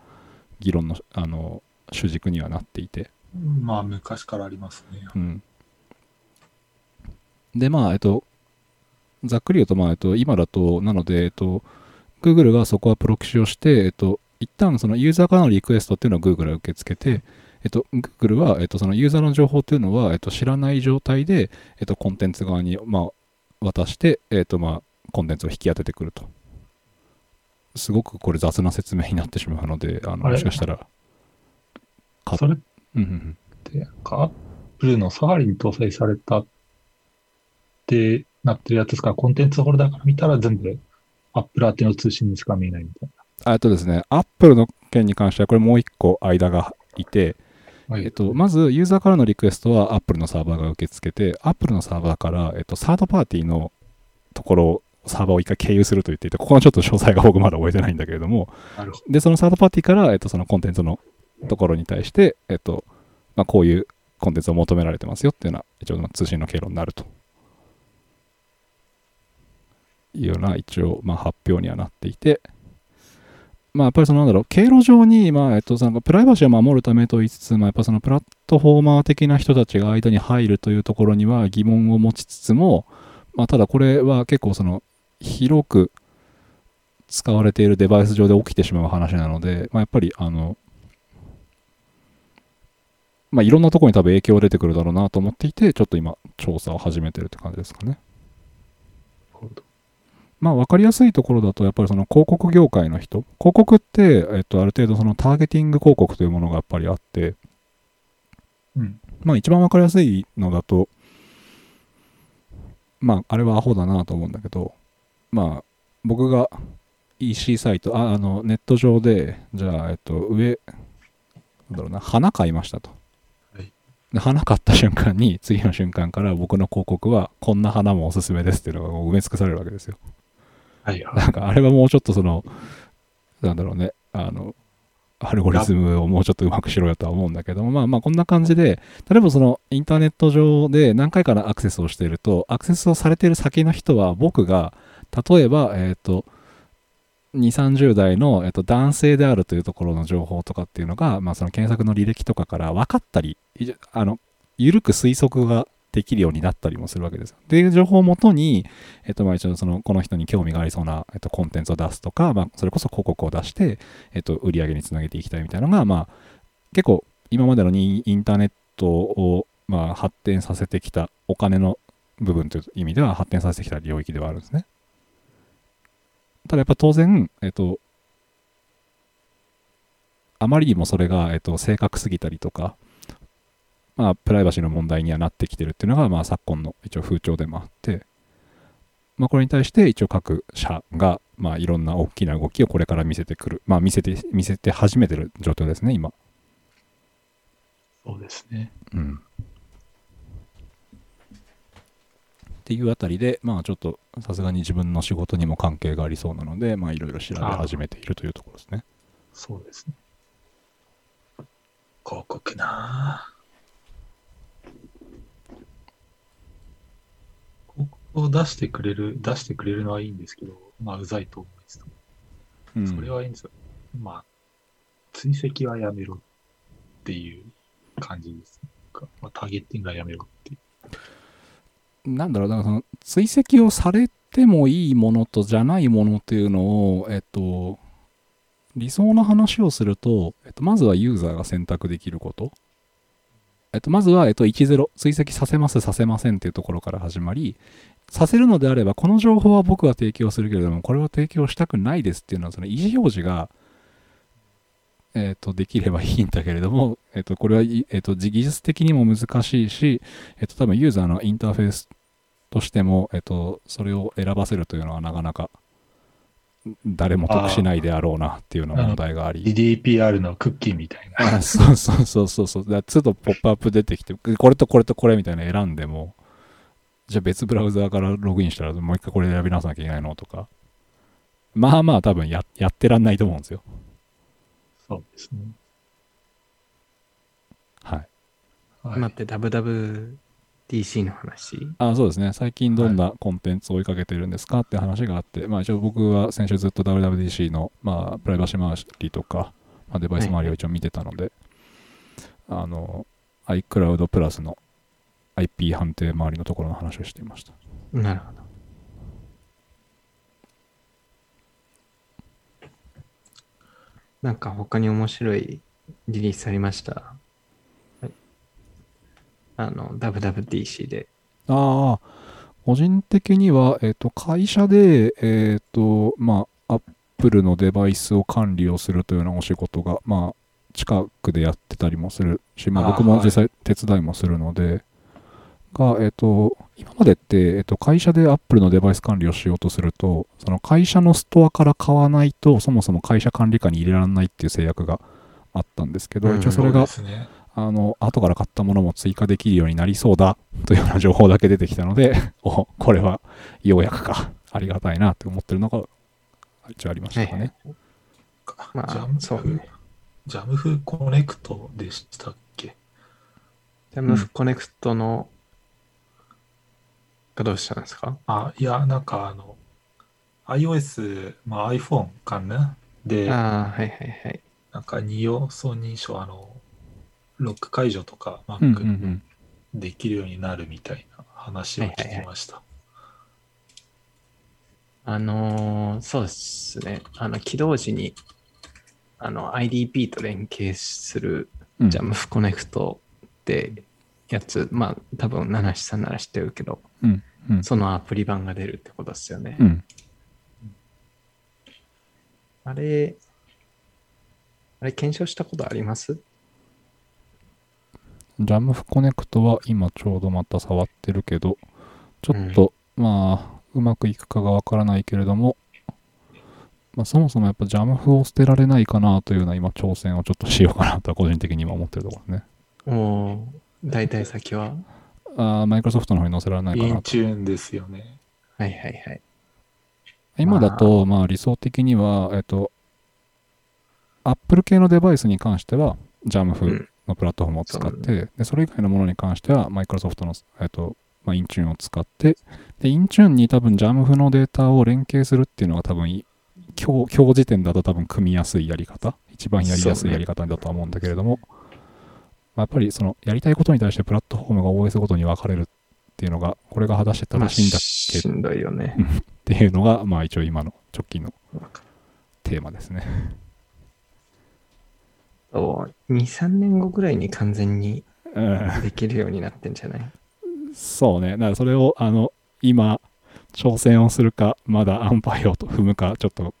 議論のあの主軸にはなっていて。まあ、昔からありますね。うん。で、まあ、えっと、ざっくり言うと、まあ、えっと、今だと、なので、えっと、Google がそこはプロキシをして、えっと、一旦そのユーザーからのリクエストっていうのは Google が受け付けて、えっと、Google は、えっと、そのユーザーの情報っていうのは、えっと、知らない状態で、えっと、コンテンツ側に、まあ、渡して、えっと、まあ、コンテンツを引き当ててくると。すごくこれ雑な説明になってしまうので、あのもしかしたら、かそれ？っうんうんうん。て、なんか、Apple のサファリに搭載されたってなってるやつですか？ら、コンテンツホルダーから見たら全部 Apple 宛ての通信にしか見えないみたいあえっとですね、Apple の件に関しては、これもう一個間がいて、な。はいえっと、まず、ユーザーからのリクエストは Apple のサーバーが受け付けて、Apple のサーバーから、えっと、サードパーティーのところ、サーバーを一回経由すると言っていて、ここのちょっと詳細が僕まだ覚えてないんだけれども、で、そのサードパーティーから、えっと、そのコンテンツのところに対して、えっと、まあ、こういうコンテンツを求められてますよっていうのは、一応、まあ通信の経路になると。いうような、一応、まあ、発表にはなっていて、まあ、やっぱりそのなんだろう、経路上に、まあ、えっと、そのプライバシーを守るためと言いつつ、まあ、やっぱそのプラットフォーマー的な人たちが間に入るというところには疑問を持ちつつも、まあ、ただこれは結構その、広く使われているデバイス上で起きてしまう話なので、まあ、やっぱり、あの、まあ、いろんなところに多分影響が出てくるだろうなと思っていて、ちょっと今、調査を始めてるって感じですかね。ど。まあ分かりやすいところだと、やっぱりその広告業界の人、広告って、えっと、ある程度そのターゲティング広告というものがやっぱりあって、うん。まあ一番分かりやすいのだと、まああれはアホだなと思うんだけど、まあ僕が EC サイト、ああのネット上で、じゃあ、えっと、上、なんだろうな、花買いましたと。はいで花買った瞬間に、次の瞬間から僕の広告は、こんな花もおすすめですっていうのが埋め尽くされるわけですよ。はいはい。なんかあれはもうちょっとその、なんだろうね、あの、アルゴリズムをもうちょっとうまくしろよとは思うんだけども、まあまあこんな感じで、例えばそのインターネット上で何回かのアクセスをしていると、アクセスをされている先の人は僕が、例えば、えっ、と、2、30代の、えっと男性であるというところの情報とかっていうのが、まあその検索の履歴とかから分かったり、あの、緩く推測ができるようになったりもするわけですよ。っていう情報をもとに、えっと、まあ一応その、この人に興味がありそうな、えっと、コンテンツを出すとか、まあ、それこそ広告を出して、えっと、売り上げにつなげていきたいみたいなのが、まあ、結構、今までのにインターネットを、まあ、発展させてきたお金の部分という意味では発展させてきた領域ではあるんですね。ただやっぱ当然、えっと、あまりにもそれが、えっと、正確すぎたりとか、まあ、プライバシーの問題にはなってきてるっていうのが、まあ、昨今の一応風潮でもあって、まあ、これに対して一応各社が、まあ、いろんな大きな動きをこれから見せてくる、まあ、見せて、見せて始めてる状況ですね、今。そうですね。うん。っていうあたりで、まあちょっとさすがに自分の仕事にも関係がありそうなので、まあいろいろ調べ始めているというところですね。そうですね。広告なぁ広告を出してくれる、出してくれるのはいいんですけど、まあ、うざいと思います。うんそれはいいんですよ。まあ、追跡はやめろっていう感じです。まあ、ターゲッティングはやめろっていう。なんだろう、だからその追跡をされてもいいものとじゃないものっていうのを、えっと、理想の話をすると、えっと、まずはユーザーが選択できること。えっと、まずは、えっと、10、追跡させます、させませんっていうところから始まり、させるのであれば、この情報は僕は提供するけれども、これは提供したくないですっていうのは、その意思表示が、えっと、できればいいんだけれども、えっと、これは、いえっと、技術的にも難しいし、えっと、多分ユーザーのインターフェースとしても、えっと、それを選ばせるというのはなかなか誰も得しないであろうなっていうのが問題があり。GDPR のクッキーみたいな。あそうそうそうそうそう。だからちょっとポップアップ出てきて、これとこれとこれみたいなの選んでも、じゃあ別ブラウザーからログインしたらもう一回これ選び直さなきゃいけないのとか。まあまあ多分ややってらんないと思うんですよ。そうですね。はい。はい待って、WWDC の話？あそうですね。最近どんなコンテンツを追いかけてるんですかって話があって、まあ一応僕は先週ずっと WWDC の、まあ、プライバシー周りとか、まあ、デバイス周りを一応見てたので、あの、iCloud プラスの IP 判定周りのところの話をしていました。なるほど。なんか他に面白いリリースありました、はい、あの、WWDC で。ああ、個人的には、えっ、ー、と、会社で、えっ、ー、と、まあ、Apple のデバイスを管理をするというようなお仕事が、まあ、近くでやってたりもするし、まあ、僕も実際手伝いもするので、が、えっ、と、今までって、えっ、と、会社でアップルのデバイス管理をしようとすると、その会社のストアから買わないと、そもそも会社管理下に入れられないっていう制約があったんですけど、うん一応それが、ね。あの、後から買ったものも追加できるようになりそうだというような情報だけ出てきたので、お、これはようやくか、ありがたいなって思ってるのが、一応ありましたかね。まあジャムフ、そうねジャムフコネクトでしたっけ？ジャムフコネクトの、がどうしたんですか？あ、いや、なんかあの、iOS、まあ iPhone かな？で、ああ、はいはいはい。なんか二要素認証、あの、ロック解除とかうんうんう Mac ん。できるようになるみたいな話を聞きました。あのーそうですね。あの、起動時に、あの、IDP と連携するうんジャムフコネクトってやつ、まあ、多分、七七さんなら知ってるけど、うんうんそのアプリ版が出るってことですよね。うん。あれ、あれ検証したことあります？ジャムフコネクトは今ちょうどまた触ってるけど、ちょっと、まあ、うまくいくかがわからないけれども、まあ、そもそもやっぱジャムフを捨てられないかなというような今挑戦をちょっとしようかなとは個人的に今思ってるところですね。おー大体先は？あマイクロソフトの方に載せられないかイン。チューンですよね。はいはいはい。今だと、まあ理想的には、えっと、Apple 系のデバイスに関しては、う JAMF んのプラットフォームを使っそうて、でそれ以外のものに関しては、マイクロソフトの、えっと、まあ、インチューンを使って、で、インチューンに多分 JAMF のデータを連携するっていうのが多分い、今日、今日時点だと多分組みやすいやり方、一番やりやすいやり方だとは思うんだけれども、まあやっぱりその、やりたいことに対してプラットフォームが OS ごとに分かれるっていうのが、これが果たして正しいんだっけ？しんどいよね。っていうのが、まあ一応今の直近のテーマですね。そう2、3年後ぐらいに完全にうんできるようになってんじゃない？そうね。だからそれを、あの、今、挑戦をするか、まだアンパイアを踏むか、ちょっと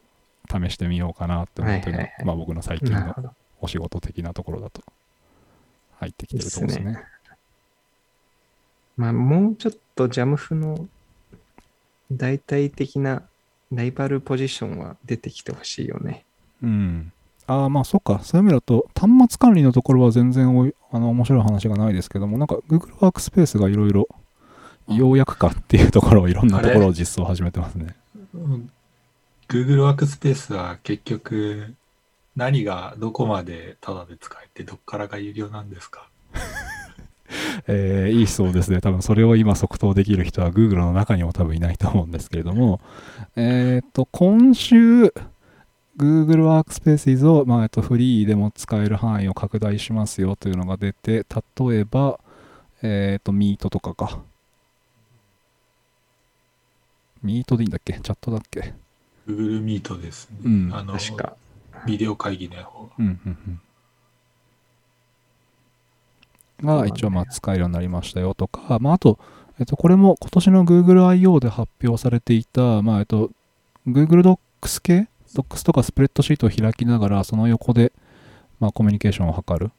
試してみようかなって思ってるはいはいはいまあ僕の最近の。お仕事的なところだと入ってきてるところですね。ですまあ、もうちょっとジャムフの代替的なライバルポジションは出てきてほしいよね。うん。ああ、まあそっか。そういう意味だと、端末管理のところは全然おいあの面白い話がないですけども、なんか Google ワークスペースがいろいろ、ようやくかっていうところをいろんなところを実装を始めてますね。うん Google ワークスペースは結局何がどこまでタダで使えてどっからが有料なんですか？えーいい質問ですね。多分それを今即答できる人は Google の中にも多分いないと思うんですけれども、えっ、と、今週、Google Workspaces を、まあ、えっと、フリーでも使える範囲を拡大しますよというのが出て、例えば、えっ、と、Meet とかか。Meet でいいんだっけ？チャットだっけ？Google Meet ですね。うんあの確か。ビデオ会議の方。うんうんうん。が一応まあ使えるようになりましたよとか、まああと、えっと、これも今年の Google I.O. で発表されていた、まあえっと、Google Docs 系？Docs とかスプレッドシートを開きながら、その横で、まあコミュニケーションを図る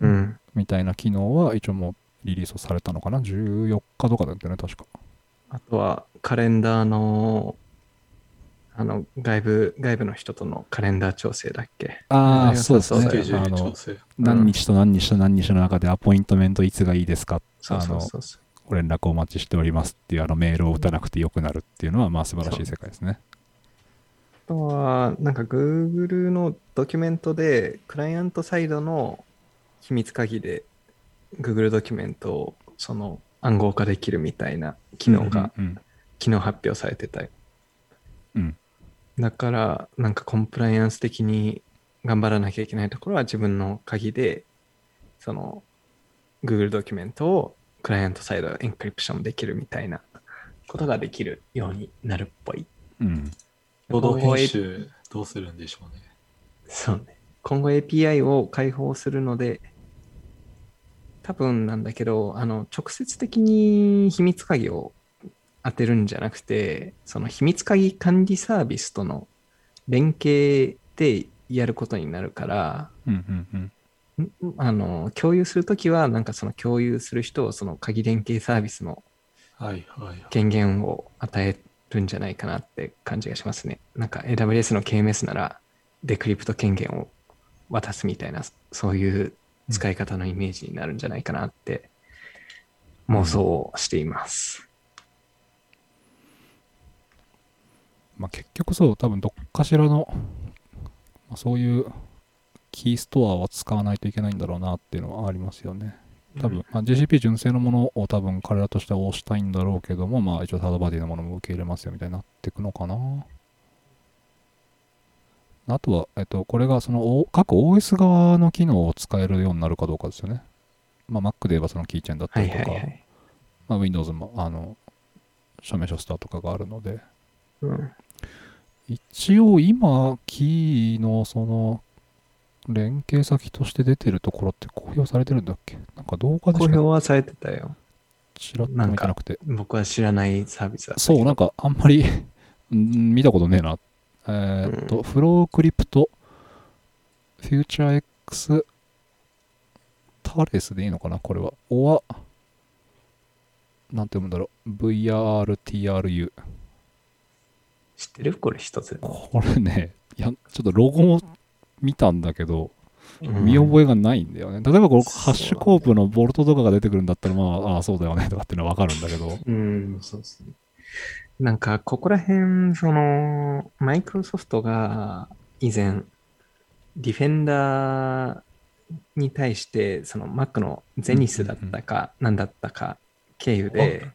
うん。みたいな機能は一応もうリリースされたのかな ?14 日とかだったよね、確か。あとはカレンダーの、あの、外部、外部の人とのカレンダー調整だっけ？ああ、良そうですねあの。何日と何日と何日の中でアポイントメントいつがいいですかそう。ご連絡お待ちしておりますっていうあのメールを打たなくてよくなるっていうのはまあ素晴らしい世界ですね。あとは、なんか Google のドキュメントで、クライアントサイドの秘密鍵で Google ドキュメントをその暗号化できるみたいな機能がうん昨日発表されてたよ。うんだから、なんかコンプライアンス的に頑張らなきゃいけないところは自分の鍵で、その Google ドキュメントをクライアントサイドエンクリプションできるみたいなことができるようになるっぽい。うん共同編集どうするんでしょうね。そうね。今後 API を開放するので、多分なんだけど、あの、直接的に秘密鍵を当てるんじゃなくて、その秘密鍵管理サービスとの連携でやることになるから、うんうんうん。んあの、共有するときは、なんかその共有する人をその鍵連携サービスの。権限を与えるんじゃないかなって感じがしますね。なんか AWS の KMS ならデクリプト権限を渡すみたいな、そういう使い方のイメージになるんじゃないかなって妄想しています。まあ、結局そう、多分どっかしらの、まあ、そういうキーストアを使わないといけないんだろうなっていうのはありますよね。多分、まあ、GCP 純正のものを多分彼らとしては押したいんだろうけども、まあ一応サードバディのものも受け入れますよみたいになっていくのかな。あとは、えっと、これがそのお各 OS 側の機能を使えるようになるかどうかですよね。まあ Mac で言えばそのキーチェーンだったはいりとか、はいはい。まあ、Windows もあの署名書スターとかがあるので、うん、一応今、キーのその連携先として出てるところって公表されてるんだっけ？なんか動画で公表はされてたよ。ちらっと見てなくて。僕は知らないサービスだそう、なんかあんまりう ん見たことねえな。えーっと、うんフロークリプト、フューチャー X、タレスでいいのかな？これは。おは、なんて読むんだろう。VRTRU。知ってる？これ一つ。これね、いや、ちょっとロゴも見たんだけど、うん見覚えがないんだよね。例えばこのハッシュコープのボルトとかが出てくるんだったら、まあ、ああ、そうだよねとかっていうのはわかるんだけど。うん、そうですね。なんか、ここら辺、その、マイクロソフトが以前、ディフェンダーに対して、その Mac のゼニスだったか、何だったか経由で、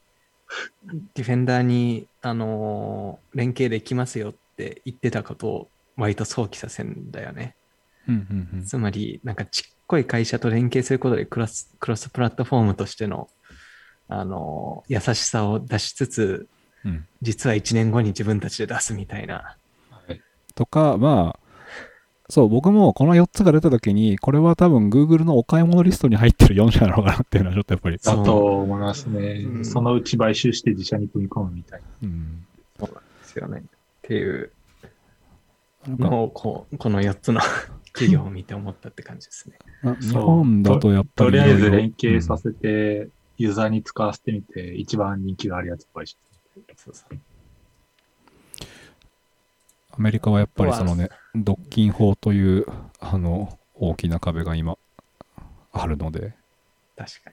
ディフェンダーに、あのー連携できますよって言ってたことを割と想起させるんだよね。うんうんうん。つまり、なんかちっこい会社と連携することでクロスクロスプラットフォームとしての、あの、優しさを出しつつ、うん実は1年後に自分たちで出すみたいな。はいとか、まあ、そう、僕もこの4つが出た時に、これは多分 Google のお買い物リストに入ってる4社なのかなっていうのはちょっとやっぱり。そうだと思いますね。うんそのうち買収して自社に組み込むみたいな。うん。ですよね。っていうなんか、のをこう、この4つの 企業を見て思ったって感じですね。まあ日本だとやっぱりとりあえず連携させて、ユーザーに使わせてみて、一番人気があるやつを買収そうそうアメリカはやっぱりそのね、独禁法という、あの、大きな壁が今、あるので、確か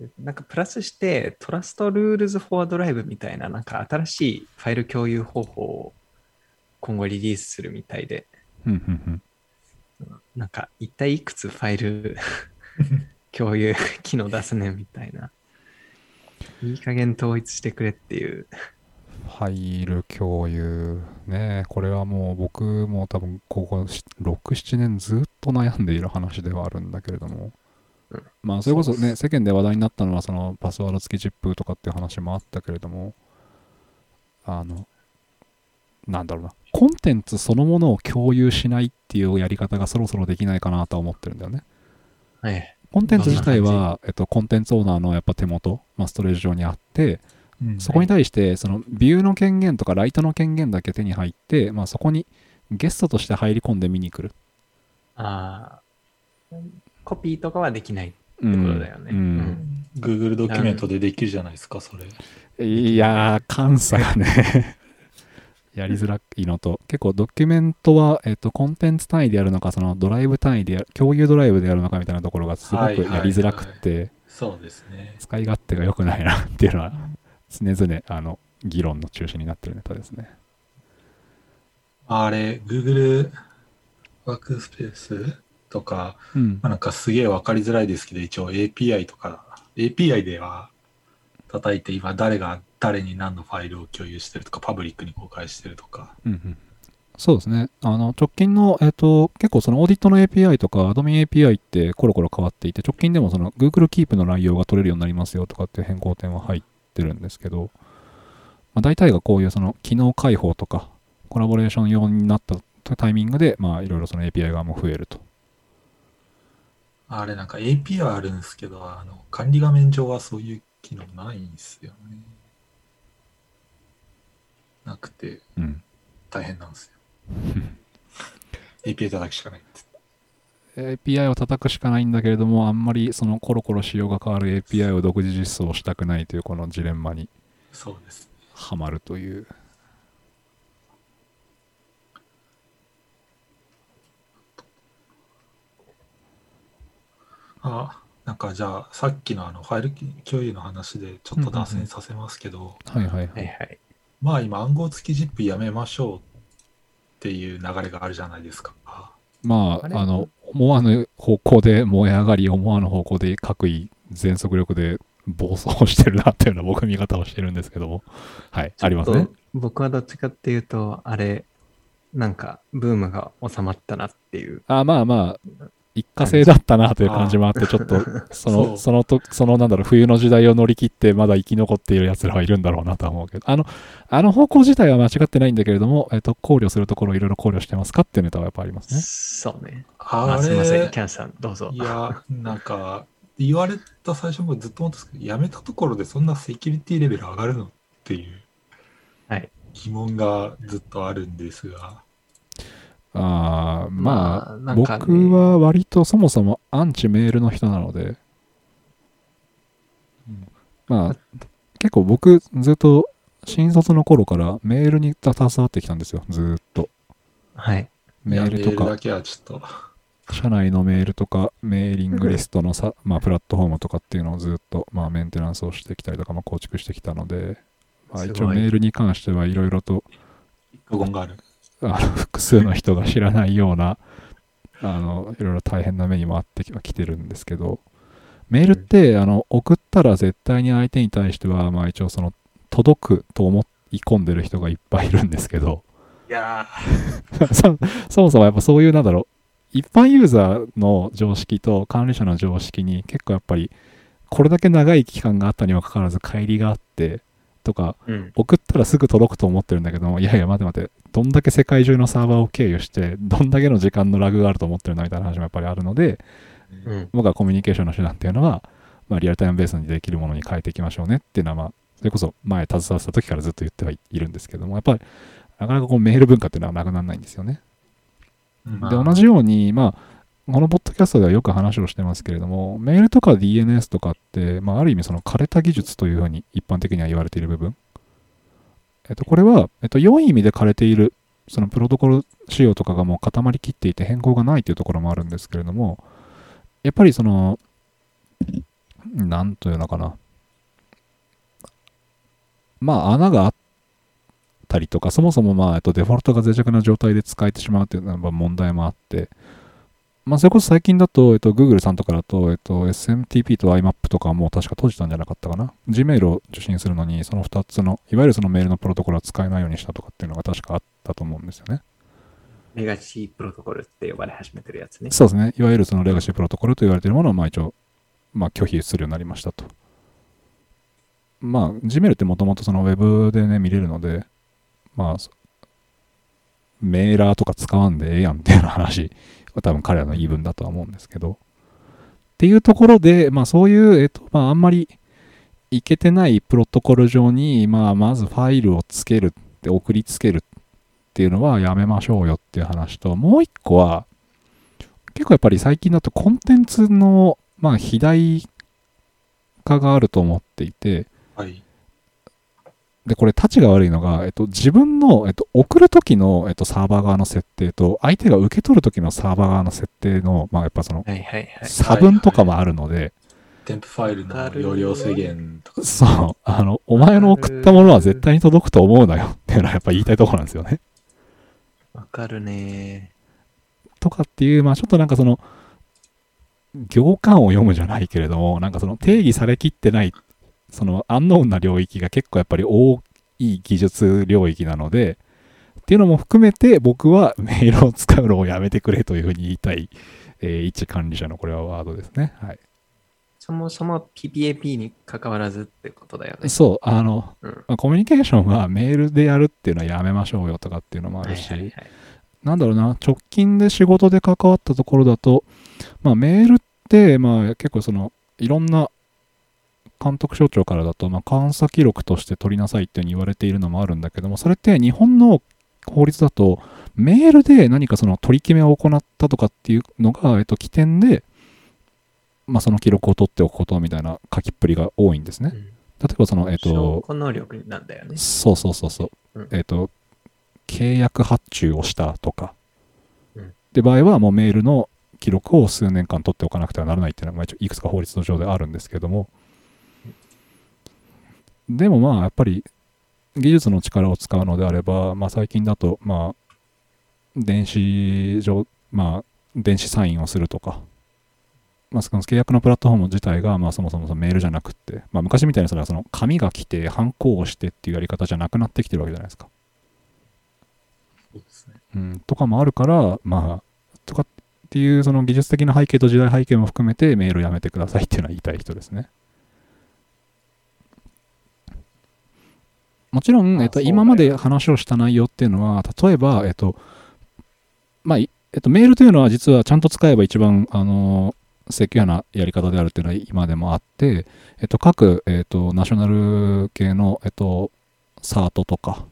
に。でなんかプラスして、トラストルールズフォアドライブみたいな、なんか新しいファイル共有方法を今後リリースするみたいで、うんうんうん。なんか一体いくつファイル 共有機能出すねんみたいな。いい加減統一してくれっていう。ファイル共有ね。これはもう僕も多分ここ67年ずっと悩んでいる話ではあるんだけれども、うん。まあそれこそね世間で話題になったのはそのパスワード付きチップとかっていう話もあったけれども。あのなんだろうな。コンテンツそのものを共有しないっていうやり方がそろそろできないかなとは思ってるんだよね。はい。コンテンツ自体は、えっと、コンテンツオーナーのやっぱ手元、まあ、ストレージ上にあって、うんそこに対して、そのビューの権限とかライトの権限だけ手に入って、まあ、そこにゲストとして入り込んで見に来る。ああ。コピーとかはできないってうことだよね。ううんん Google ドキュメントでできるじゃないですか、それ。いやー、監査がね、やりづらいのと、結構ドキュメントは、えっと、コンテンツ単位でやるのか、そのドライブ単位でやる、共有ドライブでやるのかみたいなところがすごくやりづらくって、そうですね。使い勝手が良くないなっていうのは、常々、あの、議論の中心になってるネタですね。あれ、Google ワークスペースとか、うんまあ、なんかすげえわかりづらいですけど、一応 API とか、API では叩いて今誰が誰に何のファイルを共有してるとか、パブリックに公開してるとか。うんうんそうですね。あの、直近の、えっ、と、結構そのオーディットの API とか、アドミン API ってコロコロ変わっていて、直近でもその Google Keep の内容が取れるようになりますよとかっていう変更点は入ってるんですけど、まあ、大体がこういうその機能開放とか、コラボレーション用になったタイミングで、まあ、いろいろその API 側も増えると。あれなんか API はあるんですけど、あの管理画面上はそういう機能ないんですよね。なくてうん。大変なんですよ。API 叩くしかないって。API を叩くしかないんだけれども、あんまりそのコロコロ仕様が変わる API を独自実装したくないというこのジレンマにそうです。はまるという。あ、なんかじゃあさっきのあのファイル共有の話でちょっと脱線させますけど、はいはいは。はいいはい。まあ今暗号付き ZIP やめましょうっていう流れがあるじゃないですか。まあ、あの、思わぬ方向で燃え上がり、思わぬ方向で各位全速力で暴走してるなっていうのは僕見方をしてるんですけども。はい、ありますね僕はどっちかっていうと、あれ、なんか、ブームが収まったなっていう。あまあまあ、一過性だったなという感じもあって、ちょっと、その、そのと、そのなんだろう、冬の時代を乗り切って、まだ生き残っている奴らはいるんだろうなとは思うけど、あの、あの方向自体は間違ってないんだけれども、えっと、考慮するところをいろいろ考慮してますかっていうネタはやっぱありますね。そうね。ああすいません、れキ、ャンさん、どうぞい。や、なんか言われた最初もずっと思ったんですけど、やめたところでそんなセキュリティレベル上がるの？っていうはい。疑問がずっとあるんですが。ああ、まあ、なんかね僕は割とそもそもアンチメールの人なので、まあ、結構僕ずっと新卒の頃からメールに携わってきたんですよ、ずーっと。はい。メールとかいやメールだ、けはちょっと。社内のメールとか、メーリングリストのさ、まあ、プラットフォームとかっていうのをずっと、まあ、メンテナンスをしてきたりとか、まあ、構築してきたので、まあ、一応メールに関してはいろいろと、過言がある。あの複数の人が知らないような、あの、いろいろ大変な目にもあってきは来てるんですけど、メールって、あの、送ったら絶対に相手に対しては、まあ一応その、届くと思い込んでる人がいっぱいいるんですけど、いや そそもそもやっぱそういう、なんだろう、一般ユーザーの常識と管理者の常識に結構やっぱり、これだけ長い期間があったにもかかわらず乖離があって、とか、うん。送ったらすぐ届くと思ってるんだけども、いやいや待て待て、どんだけ世界中のサーバーを経由して、どんだけの時間のラグがあると思ってるんだみたいな話もやっぱりあるので、うん。僕はコミュニケーションの手段っていうのは、まあ、リアルタイムベースにできるものに変えていきましょうねっていうのは、まあ、それこそ前携わってた時からずっと言ってはいるんですけども、やっぱり、なかなかこうメール文化っていうのはなくならないんですよね。ーで、同じように、まあ、このポッドキャストではよく話をしてますけれども、メールとか DNS とかって、まあ、ある意味その枯れた技術というふうに一般的には言われている部分。えっと、これは、えっと、良い意味で枯れている、そのプロトコル仕様とかがもう固まりきっていて変更がないというところもあるんですけれども、やっぱりその、なんというのかな。まあ、穴があったりとか、そもそもまあ、えっと、デフォルトが脆弱な状態で使えてしまうというのは問題もあって、まあ、それこそ最近だと、えっと、Google さんとかだと、えっと、SMTP と IMAP とかはもう確か閉じたんじゃなかったかな。Gmail を受信するのに、その2つの、いわゆるそのメールのプロトコルは使えないようにしたとかっていうのが確かあったと思うんですよね。レガシープロトコルって呼ばれ始めてるやつね。そうですね。いわゆるそのレガシープロトコルと言われているものを、まあ一応、まあ拒否するようになりましたと。まあ、Gmail ってもともとその Web でね、見れるので、まあ、そメーラーとか使わんでええやんっていう話は多分彼らの言い分だとは思うんですけど、っていうところで、まあそういう、えっと、まああんまりいけてないプロトコル上に、まあまずファイルをつけるって送りつけるっていうのはやめましょうよっていう話と、もう一個は、結構やっぱり最近だとコンテンツの、まあ、肥大化があると思っていて、はい。で、これ、立ちが悪いのが、えっと、自分の、えっと、送るときの、えっと、サーバー側の設定と、相手が受け取るときのサーバー側の設定の、まあ、やっぱその、はいはいはい。差分とかもあるので、添付ファイルの容量制限とか。そう、あの、お前の送ったものは絶対に届くと思うなよっていうのはやっぱ言いたいところなんですよね。わかるね。とかっていう、まあちょっとなんかその、行間を読むじゃないけれども、なんかその定義されきってない、そのアンノーンな領域が結構やっぱり大い技術領域なので、っていうのも含めて僕はメールを使うのをやめてくれというふうに言いたい、えー一管理者のこれはワードですね。はい。そもそも PPAP に関わらずってことだよね。そう、あの、うん。まあコミュニケーションはメールでやるっていうのはやめましょうよとかっていうのもあるし、はいはいはい。なんだろうな、直近で仕事で関わったところだと、まあメールって、まあ結構その、いろんな監督省庁からだと、まあ監査記録として取りなさいっていうに言われているのもあるんだけども、それって日本の法律だと、メールで何かその取り決めを行ったとかっていうのが、えっと、起点で、まあその記録を取っておくことみたいな書きっぷりが多いんですね。うん例えばその、えっ証と、拠能力なんだよね。そうそうそうそう。うんえっ、と、契約発注をしたとか。うんで、場合はもうメールの記録を数年間取っておかなくてはならないっていうのが、まあ一応いくつか法律の上であるんですけども。でもまあ、やっぱり、技術の力を使うのであれば、まあ最近だと、まあ、電子上、まあ、電子サインをするとか、まあ、その契約のプラットフォーム自体が、まあ、そもそもそのメールじゃなくって、まあ、昔みたいにそれはその紙が来て、ハンコを押してっていうやり方じゃなくなってきてるわけじゃないですか。うん、とかもあるから、まあ、とかっていうその技術的な背景と時代背景も含めてメールやめてくださいっていうのは言いたい人ですね。もちろん、えっと、今まで話をした内容っていうのは、例えば、えっと、まあ、いえっと、メールというのは実はちゃんと使えば一番、あの、セキュアなやり方であるっていうのは今でもあって、えっと、各、えっと、ナショナル系の、えっと、サートとか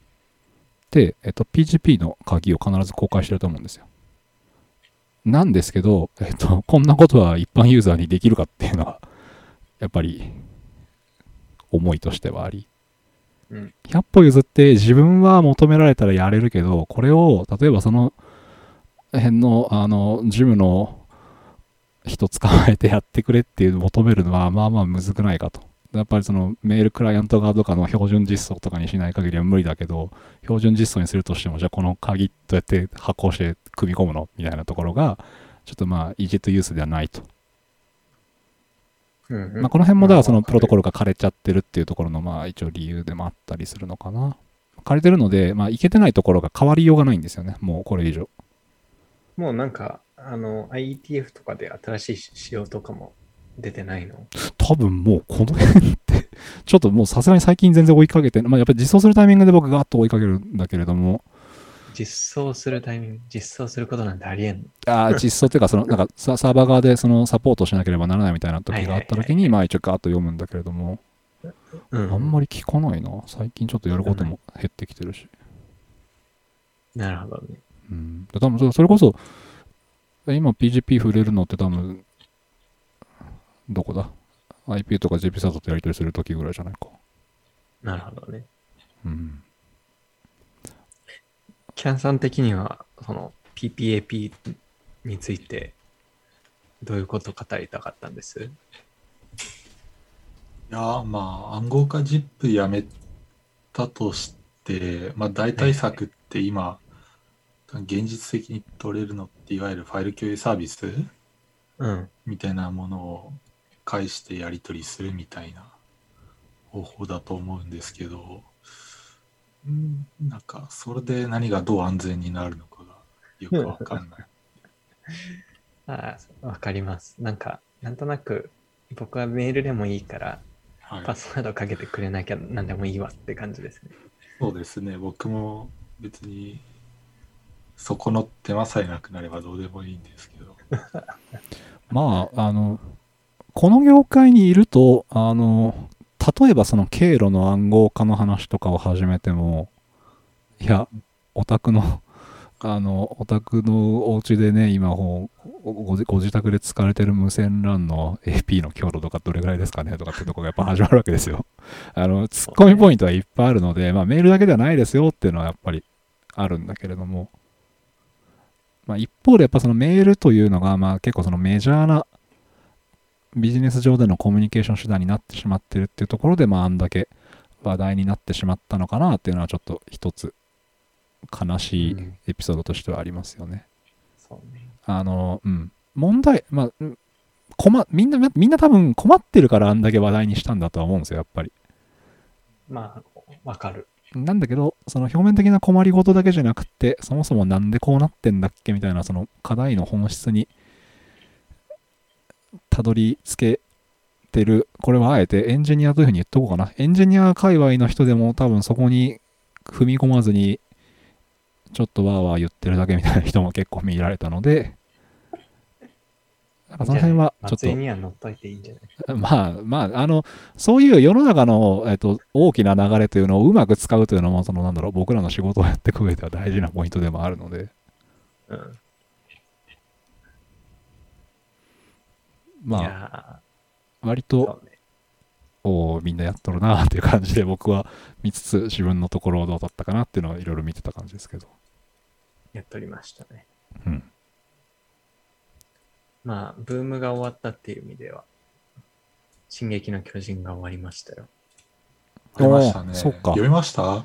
で、えっと、PGP の鍵を必ず公開してると思うんですよ。なんですけど、えっと、こんなことは一般ユーザーにできるかっていうのは、やっぱり、思いとしてはあり。うん100歩譲って自分は求められたらやれるけど、これを、例えばその辺の、あの、ジムの人捕まえてやってくれっていう求めるのは、まあまあむずくないかと。やっぱりそのメールクライアント側とかの標準実装とかにしない限りは無理だけど、標準実装にするとしても、じゃあこの鍵どうやって発行して組み込むのみたいなところが、ちょっとまあ、イージットユースではないと。うんうんまあ、この辺もだからそのまあプロトコルが枯れちゃってるっていうところのまあ一応理由でもあったりするのかな。枯れてるので、まあいけてないところが変わりようがないんですよね。もうこれ以上。もうなんか、あの、IETF とかで新しい仕様とかも出てないの？多分もうこの辺って、ちょっともうさすがに最近全然追いかけて、まあやっぱり実装するタイミングで僕ガーッと追いかけるんだけれども、実装するタイミング、実装することなんてありえんの？あー実装っていうか、そのなんか ササーバー側でそのサポートしなければならないみたいな時があった時に、まあ一応ガーッと読むんだけれども、うんあんまり聞かないな。最近ちょっとやることも減ってきてるし。なるほどね。うん。で多分そそれこそ、今 PGP 触れるのって多分、どこだ ?IP とか GP サートとやり取りするときぐらいじゃないか。なるほどね。うん。キャンさん的には、その PPAP について、どういうことを語りたかったんです？いやーまあ暗号化 ZIP やめたとして、まあ大対策って今、現実的に取れるのっていわゆるファイル共有サービス？うん。みたいなものを介してやり取りするみたいな方法だと思うんですけど、うんなんかそれで何がどう安全になるのかがよくわかんない。あ あ、わかります。なんか、なんとなく、僕はメールでもいいから、はいパスワードかけてくれなきゃ何でもいいわって感じですね。そうですね、僕も別にそこの手間さえなくなればどうでもいいんですけど。まあ、あの、この業界にいると、あの、例えばその経路の暗号化の話とかを始めても、いや、オタクの、あの、オタクのお家でね、今ご自ご自宅で使われてる無線 LAN の AP の強度とかどれぐらいですかねとかってとこがやっぱ始まるわけですよ。あの、ツッコミポイントはいっぱいあるので、まあメールだけではないですよっていうのはやっぱりあるんだけれども、まあ一方でやっぱそのメールというのが、まあ結構そのメジャーなビジネス上でのコミュニケーション手段になってしまってるっていうところで、まああんだけ話題になってしまったのかなっていうのはちょっと一つ悲しいうんエピソードとしてはありますよね。そうね。あの、うん。問題、まあ、うん困みんな、みんな多分困ってるからあんだけ話題にしたんだとは思うんですよ、やっぱり。まあ、わかる。なんだけど、その表面的な困りごとだけじゃなくて、そもそもなんでこうなってんだっけみたいな、その課題の本質にたどり着けてる、これはあえてエンジニアというふうに言っとこうかな。エンジニア界隈の人でも多分そこに踏み込まずに、ちょっとわーわー言ってるだけみたいな人も結構見られたので、なんかその辺はちょっ松井には乗っといていいんじゃない？と、まあまあ、あの、そういう世の中の、えっと、大きな流れというのをうまく使うというのも、そのなんだろう、僕らの仕事をやっていく上では大事なポイントでもあるので、うん。まあ、割と、ね。おーみんなやっとるなっていう感じで僕は見つつ自分のところどうだったかなっていうのをいろいろ見てた感じですけど。やっとりましたね。うん。まあ、ブームが終わったっていう意味では、進撃の巨人が終わりましたよ。ありましたね。おーそっか読みました？あ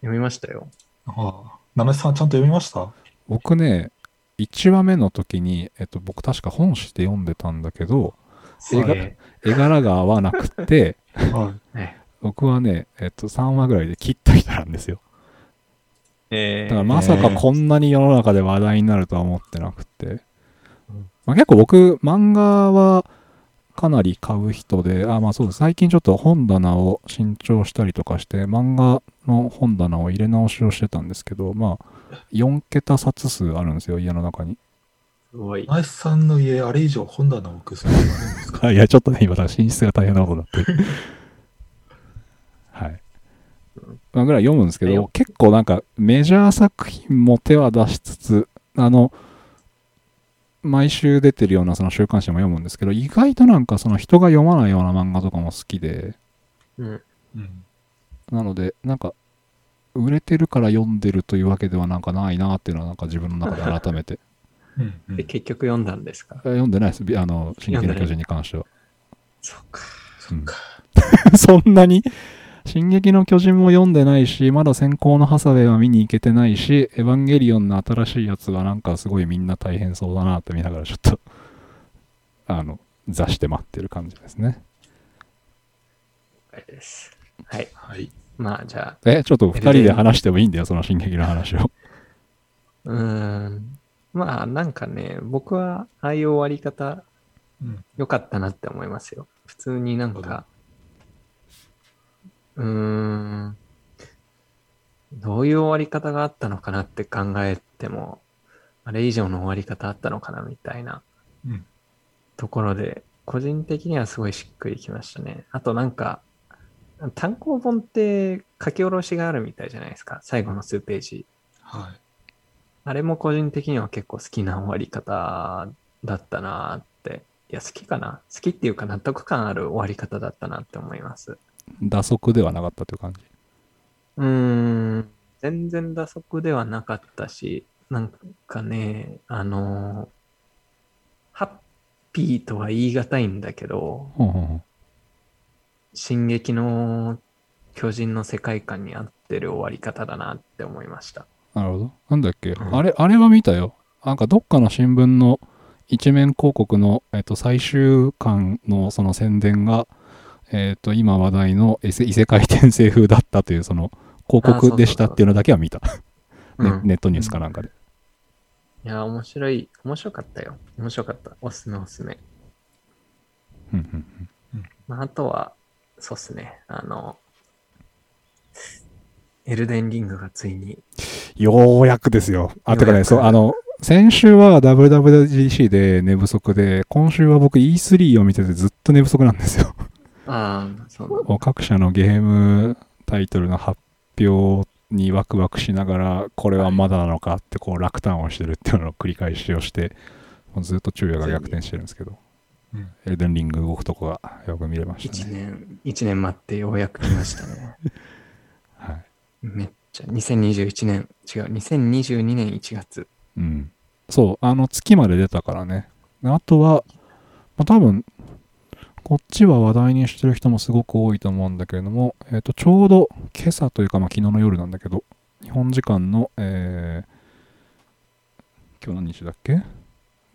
読みましたよ。あ。七瀬さんちゃんと読みました？僕ね、1話目の時に、えっと、僕確か本誌で読んでたんだけど。絵柄が合わなくて、僕はね、えっと、3話ぐらいで切った人なんですよ。えだからまさかこんなに世の中で話題になるとは思ってなくて。うんまあ、結構僕、漫画はかなり買う人で、あ、まあそうです。最近ちょっと本棚を新調したりとかして、漫画の本棚を入れ直しをしてたんですけど、まあ、4桁冊数あるんですよ、家の中に。すごいい。。七瀬さんの家、あれ以上本棚を置くそれはあるんですか？あ いや、ちょっとね、今、寝室が大変なことになってる。はい。まあ、ぐらい読むんですけど結構なんかメジャー作品も手は出しつつ、あの、毎週出てるようなその週刊誌も読むんですけど、意外となんかその人が読まないような漫画とかも好きで、うん。うん。なので、なんか、売れてるから読んでるというわけではなんかないなっていうのはなんか自分の中で改めて。うんうんで、結局読んだんですか？え読んでないです。びあの、進撃の巨人に関しては。そっか。そっか。そんなに？進撃の巨人も読んでないし、まだ先行のハサウェイは見に行けてないし、エヴァンゲリオンの新しいやつはなんかすごいみんな大変そうだなって見ながらちょっと、あの、座して待ってる感じですね。了解です。はい。はい。まあ、じゃあ、え、ちょっと二人で話してもいいんだよ、その進撃の話を。うーん。まあ、なんかね、僕は、ああいう終わり方、うん。良かったなって思いますよ。普通になんか、うーん、どういう終わり方があったのかなって考えても、あれ以上の終わり方あったのかなみたいなうんところで、個人的にはすごいしっくりきましたね。あとなんか、単行本って書き下ろしがあるみたいじゃないですか。最後の数ページ。はい。あれも個人的には結構好きな終わり方だったなって。いや、好きかな好きっていうか納得感ある終わり方だったなって思います。打足ではなかったという感じ？うーん、全然打足ではなかったし、なんかね、あの、ハッピーとは言い難いんだけど、ほんほんほん進撃の巨人の世界観に合ってる終わり方だなって思いました。なるほど。なんだっけ、うんあれ、あれは見たよ。なんかどっかの新聞の一面広告の、えっと、最終巻のその宣伝が、えっと、今話題の異世界転生風だったというその広告でしたっていうのだけは見た。ねうんネットニュースかなんかで。いや、面白い、面白かったよ。面白かった。おすすめおすすめ。うんうんうんまあ、あとは、そうっすね。あの、エルデンリングがついに、ようやくですよ。あ、てかね、そう、あの、先週は WWDC で寝不足で、今週は僕 E3 を見ててずっと寝不足なんですよ。ああ、そうなん各社のゲームタイトルの発表にワクワクしながら、これはまだなのかってこう落胆をしてるっていうのを繰り返しをして、もうずっと昼夜が逆転してるんですけど、うんエルデンリング動くとこがよく見れました一ね。年、一年待ってようやく来ましたね。はい。めっちゃ、2021年、違う、2022年1月。うん。そう、あの月まで出たからね。あとは、まあ、多分、こっちは話題にしてる人もすごく多いと思うんだけれども、えっ、と、ちょうど今朝というか、まあ、昨日の夜なんだけど、日本時間の、えー、今日何日だっけ？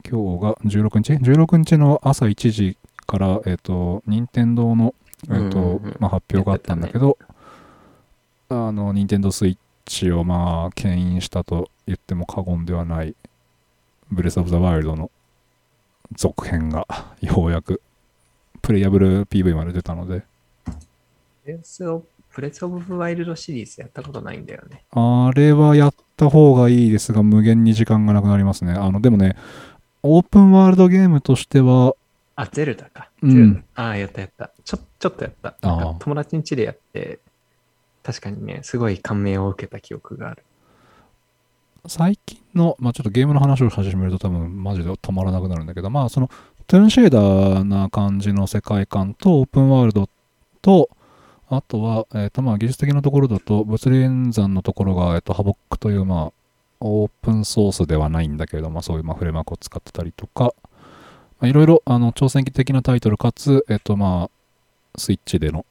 今日が16日 ?16 日の朝1時から、えっ、と、任天堂の、えっ、と、うんうんうんまあ、発表があったんだけど、あの、任天堂スイッチをまあ、牽引したと言っても過言ではない、ブレス・オブ・ザ・ワイルドの続編が ようやくプレイヤブル PV まで出たので、ブレスオブ、ブレスオブワイルドシリーズやったことないんだよね。あれはやった方がいいですが、無限に時間がなくなりますね。あの、でもね、オープンワールドゲームとしては、あ、ゼルダか。うんゼルダああ、やったやった。ちょ、ちょっとやった。友達ん家でやって、確かにね、すごい感銘を受けた記憶がある。最近の、まあちょっとゲームの話を始めると多分マジで止まらなくなるんだけど、まあその、トゥーンシェーダーな感じの世界観とオープンワールドと、あとは、えっ、とまあ技術的なところだと、物理演算のところが、えっ、と、ハボックという、まあ、オープンソースではないんだけれども、そういう、まあ、フレームワークを使ってたりとか、まあいろいろ、あの、挑戦的なタイトルかつ、えっ、と、まあ、スイッチでの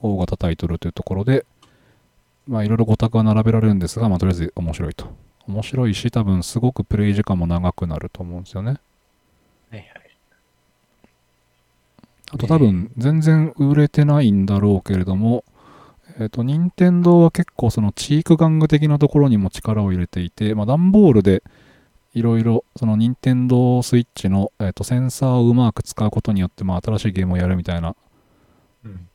大型タイトルというところで、まあ、いろいろ5択は並べられるんですが、まあ、とりあえず面白いと。面白いし、多分すごくプレイ時間も長くなると思うんですよね。はいはい。あと多分全然売れてないんだろうけれども、えっ、と、任天堂は結構そのチーク玩具的なところにも力を入れていて、まあ、段ボールでいろいろその任天堂スイッチの、えー、とセンサーをうまく使うことによって、まあ、新しいゲームをやるみたいなうん。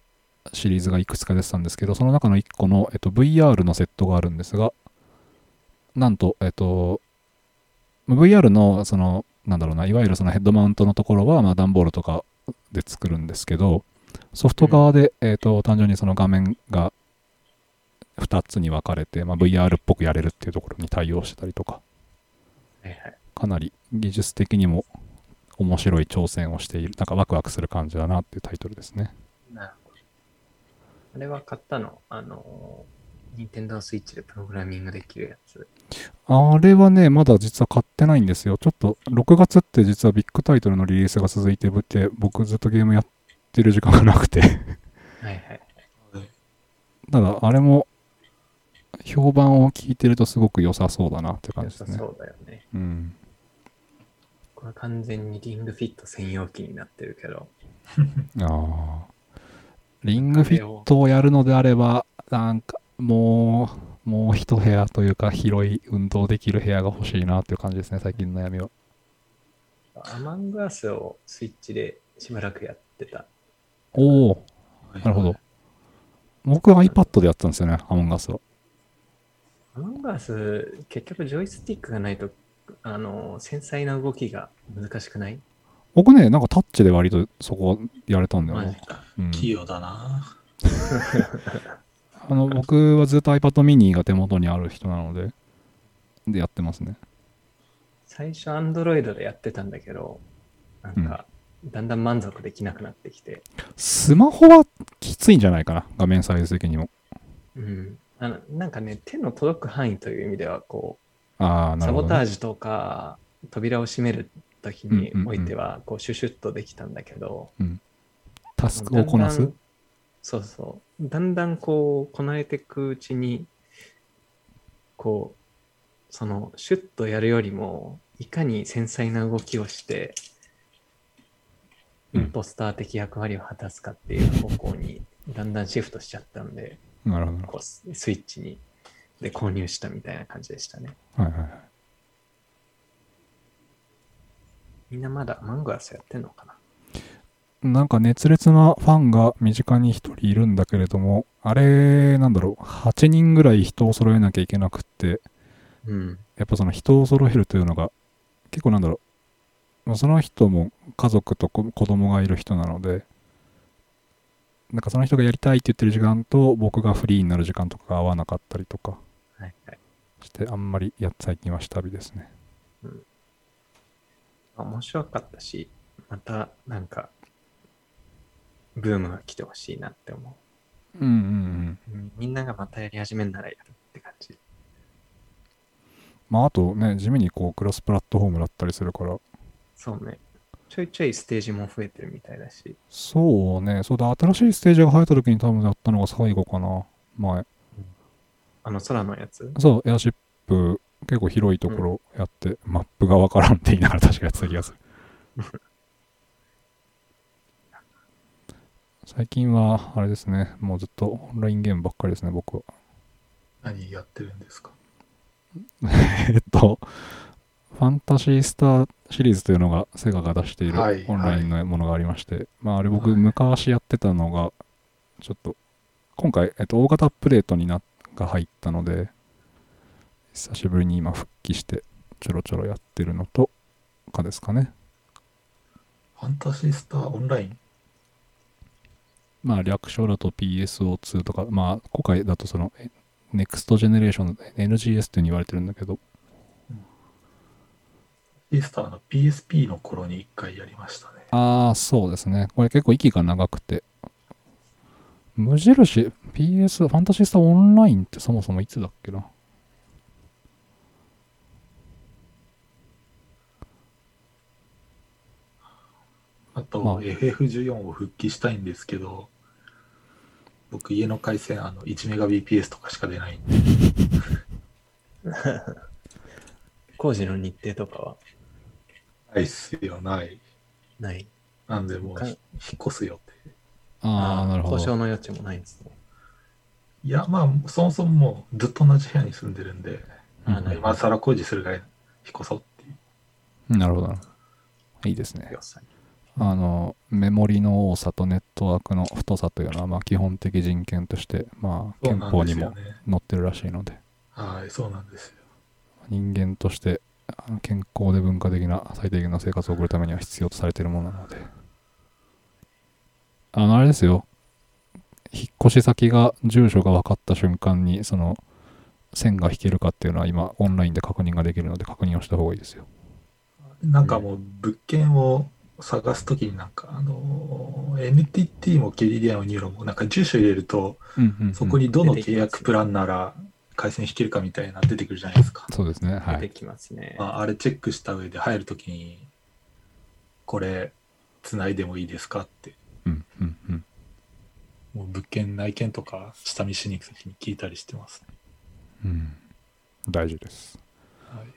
シリーズがいくつか出てたんですけど、その中の1個の、えっと、VR のセットがあるんですが、なんと、えっと、VR の、その、なんだろうな、いわゆるそのヘッドマウントのところは、まあ、段ボールとかで作るんですけど、ソフト側で、えっと、単純にその画面が2つに分かれて、まあ、VR っぽくやれるっていうところに対応してたりとか。かなり技術的にも面白い挑戦をしている、なんかワクワクする感じだなっていうタイトルですね。なるほど。あれは買ったの？あの、ニンテンドースイッチでプログラミングできるやつ。あれはね、まだ実は買ってないんですよ。ちょっと6月って実はビッグタイトルのリリースが続いてて、僕ずっとゲームやってる時間がなくて。はいはい。ただ、あれも評判を聞いてるとすごく良さそうだなって感良じですね。さそうだよね。うん。これ完全にリングフィット専用機になってるけど。ああ。リングフィットをやるのであれば、なんかもう、もう一部屋というか広い運動できる部屋が欲しいなっていう感じですね、最近の悩みは。アマングアスをスイッチでしばらくやってた。おお、なるほど。。僕は iPad でやったんですよね、アモンガスは。アマングアス、結局ジョイスティックがないと、あの、繊細な動きが難しくない？僕ね、なんかタッチで割とそこやれたんだよね器用だな。あの僕はずっと iPad mini が手元にある人なので、でやってますね。最初、アンドロイドでやってたんだけど、なんか、だんだん満足できなくなってきて、スマホはきついんじゃないかな、画面サイズ的にも。うん。あのなんかね、手の届く範囲という意味では、こああ、う、サなるほど、ね。ボタージュとか、扉を閉める時においては、こう、シュシュッとできたんだけど、タスクをこなすだんだんそうそう。だんだんこう、こなれていくうちに、こう、その、シュッとやるよりも、いかに繊細な動きをして、イうんンポスター的役割を果たすかっていう方向に、だんだんシフトしちゃったんで、なるほど。こうススイッチに、で購入したみたいな感じでしたね。はいはいはい。みんなまだマングアスやってんのかな？なんか熱烈なファンが身近に一人いるんだけれども、あれ、なんだろう、8人ぐらい人を揃えなきゃいけなくって、うん。やっぱその人を揃えるというのが、結構なんだろう、もうその人も家族と子子供がいる人なので、なんかその人がやりたいって言ってる時間と僕がフリーになる時間とかが合わなかったりとか。して、あんまりや最近は下火ですね。面白かったし、またなんか、ブームが来てほしいなって思うんうんうん。う。うんみんながまたやり始めんならやるって感じ。まああとね、地味にこうクロスプラットフォームだったりするから、そうね。ちょいちょいステージも増えてるみたいだし。そうね、そうだ、新しいステージが入った時に多分やったのが最後かな、前。あの空のやつ？そう、エアシップ、結構広いところやって、マップがわからんって言いながら確かやってた気がする。最近は、あれですね、もうずっとオンラインゲームばっかりですね、僕は。何やってるんですか？えっと、ファンタシースターシリーズというのがセガが出しているはいオンラインのものがありまして、まああれ僕はい。昔やってたのが、ちょっと、今回、えっと、大型アップデートになが入ったので、久しぶりに今復帰してちょろちょろやってるのとかですかね。ファンタシスタオンライン？まあ略称だと PSO2 とかまあ今回だとそのえ NEXT ジェネレーション NGS っていうに言われてるんだけどイースターの PSP の頃に一回やりましたね。ああそうですね。これ結構息が長くて。無印 PS ファンタシスタオンラインってそもそもいつだっけな？あと、まあ。FF14 を復帰したいんですけど、僕家の回線あの 1Mbps とかしか出ないんで、工事の日程とかは？ないっすよ、ない。ない。なんでもうか引っ越すよって。ああなるほ交渉どの余地もないんですね。いや、まあ、そもそももうずっと同じ部屋に住んでるんで、うんあなるほ今更工事するぐらい引っ越そうっていう。なるほどいいですねあのメモリの多さとネットワークの太さというのはまあ基本的人権としてまあそうなん憲法にもですよね。載ってるらしいのではい、そうなんですよ。人間として健康で文化的な最低限の生活を送るためには必要とされているものなので。あのあれですよ。引っ越し先が住所が分かった瞬間にその線が引けるかっていうのは今オンラインで確認ができるので確認をした方がいいですよ。なんかもう物件を探すときになんか、あの、NTT も KDDI も NURO もなんか住所入れると、そこにどの契約プランなら回線引けるかみたいな出てくるじゃないですか。そうですねはい出てきますね。まあ、あれチェックした上で入るときに、これ、つないでもいいですかって、うんうんうんもう物件内見とか下見しに行くときに聞いたりしてますね。うん大事ですはい、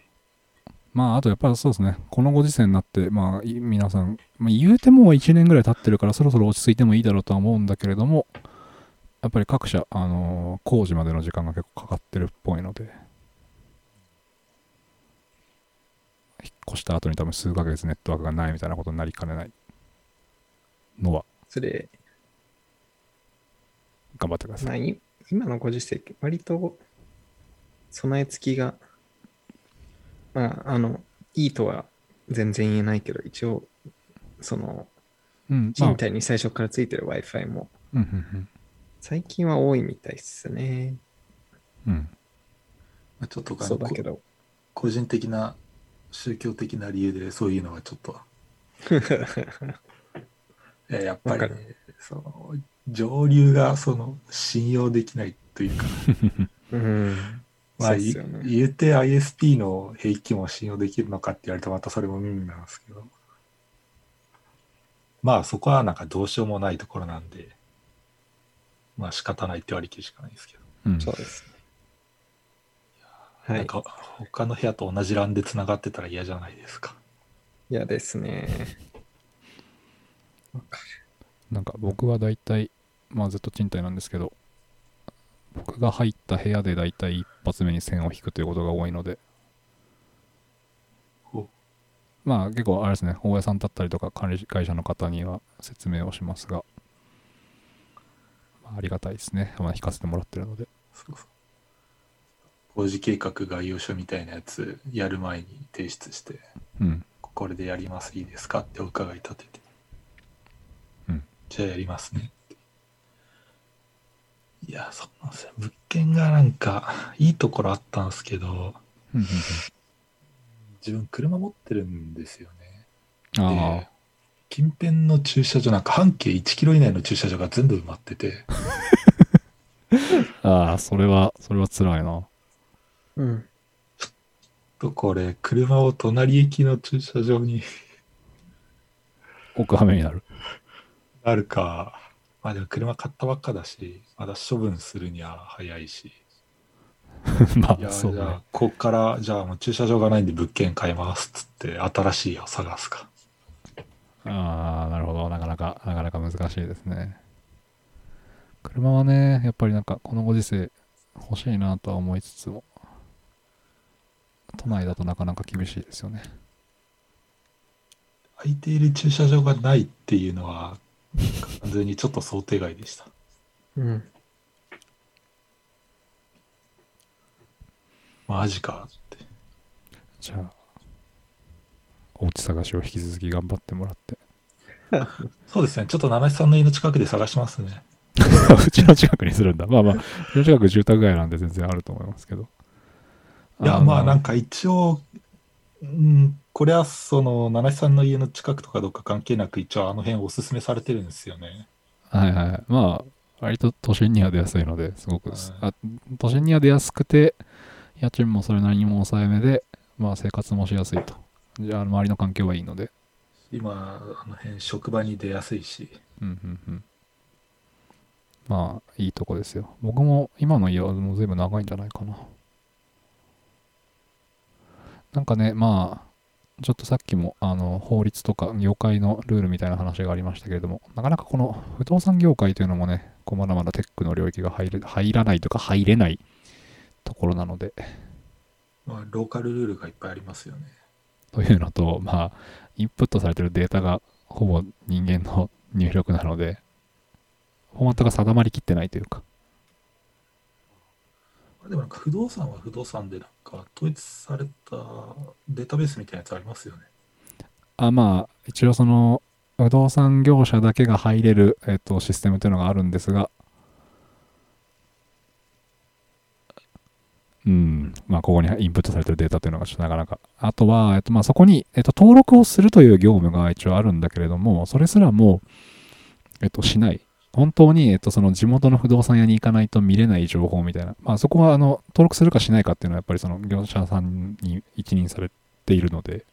まあ、あとやっぱりそうですね、このご時世になって、まあ、い皆さん、まあ、言うても1年ぐらい経ってるから、そろそろ落ち着いてもいいだろうとは思うんだけれども、やっぱり各社、あのー工事までの時間が結構かかってるっぽいので、引っ越した後に多分数ヶ月ネットワークがないみたいなことになりかねないのは、それ、頑張ってくだまあ、さい。い？今のご時世、割と備え付きが、まあ、あの、いいとは全然言えないけど、一応、その、うん、まあ。人体に最初からついてる Wi-Fi も、うんうん最近は多いみたいっすね。うん。うんまあ、ちょっとそうだけど。個人的な宗教的な理由でそういうのはちょっと、えやっぱりね、その上流がその信用できないというか、うん。まあ、ね。言うて ISP の兵器も信用できるのかって言われるとまたそれも耳なんですけど、まあそこはなんかどうしようもないところなんで、まあ仕方ないって割り切るしかないですけど、うんそうですね。はい。なんか他の部屋と同じ LAN で繋がってたら嫌じゃないですか。嫌ですね。わかなんか僕は大体、まあずっと賃貸なんですけど、僕が入った部屋で大体一発目に線を引くということが多いのでまあ結構あれですね、大家さんだったりとか管理会社の方には説明をしますが、まあ、ありがたいですね。まあ引かせてもらってるので。そうそう。工事計画概要書みたいなやつやる前に提出して、うん。これでやりますいいですかってお伺い立てて、うん。じゃあやりますね。いやそうなんですよ物件がなんかいいところあったんですけどうんうんうん。自分車持ってるんですよね。あ。で近辺の駐車場なんか半径1キロ以内の駐車場が全部埋まってて あ、ああ、それは、それは辛いな。うん。とこれ車を隣駅の駐車場に奥はめになる。あるかまあでも車買ったばっかだしまだ処分するには早いし いやまあ、そうねじゃあ。こっからじゃあもう駐車場がないんで物件買いますっつって新しい家を探すかああ、なるほど。なかなか、なかなか難しいですね。車はね、やっぱりなんか、このご時世、欲しいなとは思いつつも、都内だとなかなか厳しいですよね。空いている駐車場がないっていうのは完全にちょっと想定外でしたうん。マジかって。じゃあ、お家探しを引き続き頑張ってもらって。そうですね。ちょっと七七さんの家の近くで探しますね。うちの近くにするんだ。まあまあ、うちの近く住宅街なんで全然あると思いますけど。いや、まあなんか。か一応、うん、これはその七七さんの家の近くとかどうか関係なく一応あの辺おすすめされてるんですよね。はいはい。まあ、割と都心には出やすいので、すごく、はいあ都心には出やすくて、家賃もそれなりにも抑えめで、まあ生活もしやすいと。じゃあ、周りの環境はいいので。今、あの辺職場に出やすいし。うんうんうん。まあ、いいとこですよ。僕も今の家はもう随分長いんじゃないかな。なんかね、まあ、ちょっとさっきもあの法律とか業界のルールみたいな話がありましたけれども、なかなかこの不動産業界というのもね、こうまだまだテックの領域が入る入らないとか入れないところなので、まあ、ローカルルールがいっぱいありますよね。というのと、まあ、インプットされてるデータがほぼ人間の入力なので、フォーマットが定まりきってないというか、でもなんか不動産は不動産でなんか統一されたデータベースみたいなやつありますよね。あまあ、一応その、不動産業者だけが入れる、えっと、システムというのがあるんですが、うん、まあ、ここにインプットされてるデータというのがちょっとなかなか。あとは、えっと、まあ、そこに、えっと、登録をするという業務が一応あるんだけれども、それすらも、えっと、しない。本当に、えっと、その地元の不動産屋に行かないと見れない情報みたいな。まあ、そこは、あの、登録するかしないかっていうのは、やっぱりその業者さんに一任されているので、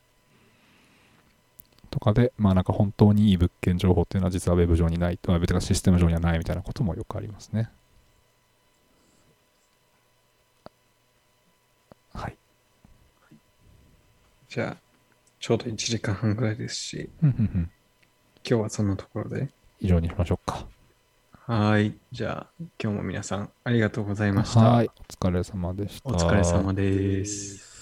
とかで、まあなんか本当にいい物件情報っていうのは実はウェブ上にない、ウェブとかシステム上にはないみたいなこともよくありますね。はい。じゃあ、ちょうど1時間半ぐらいですし、今日はそんなところで。以上にしましょうか。はい。じゃあ、今日も皆さんありがとうございました。はい。お疲れ様でした。お疲れ様です。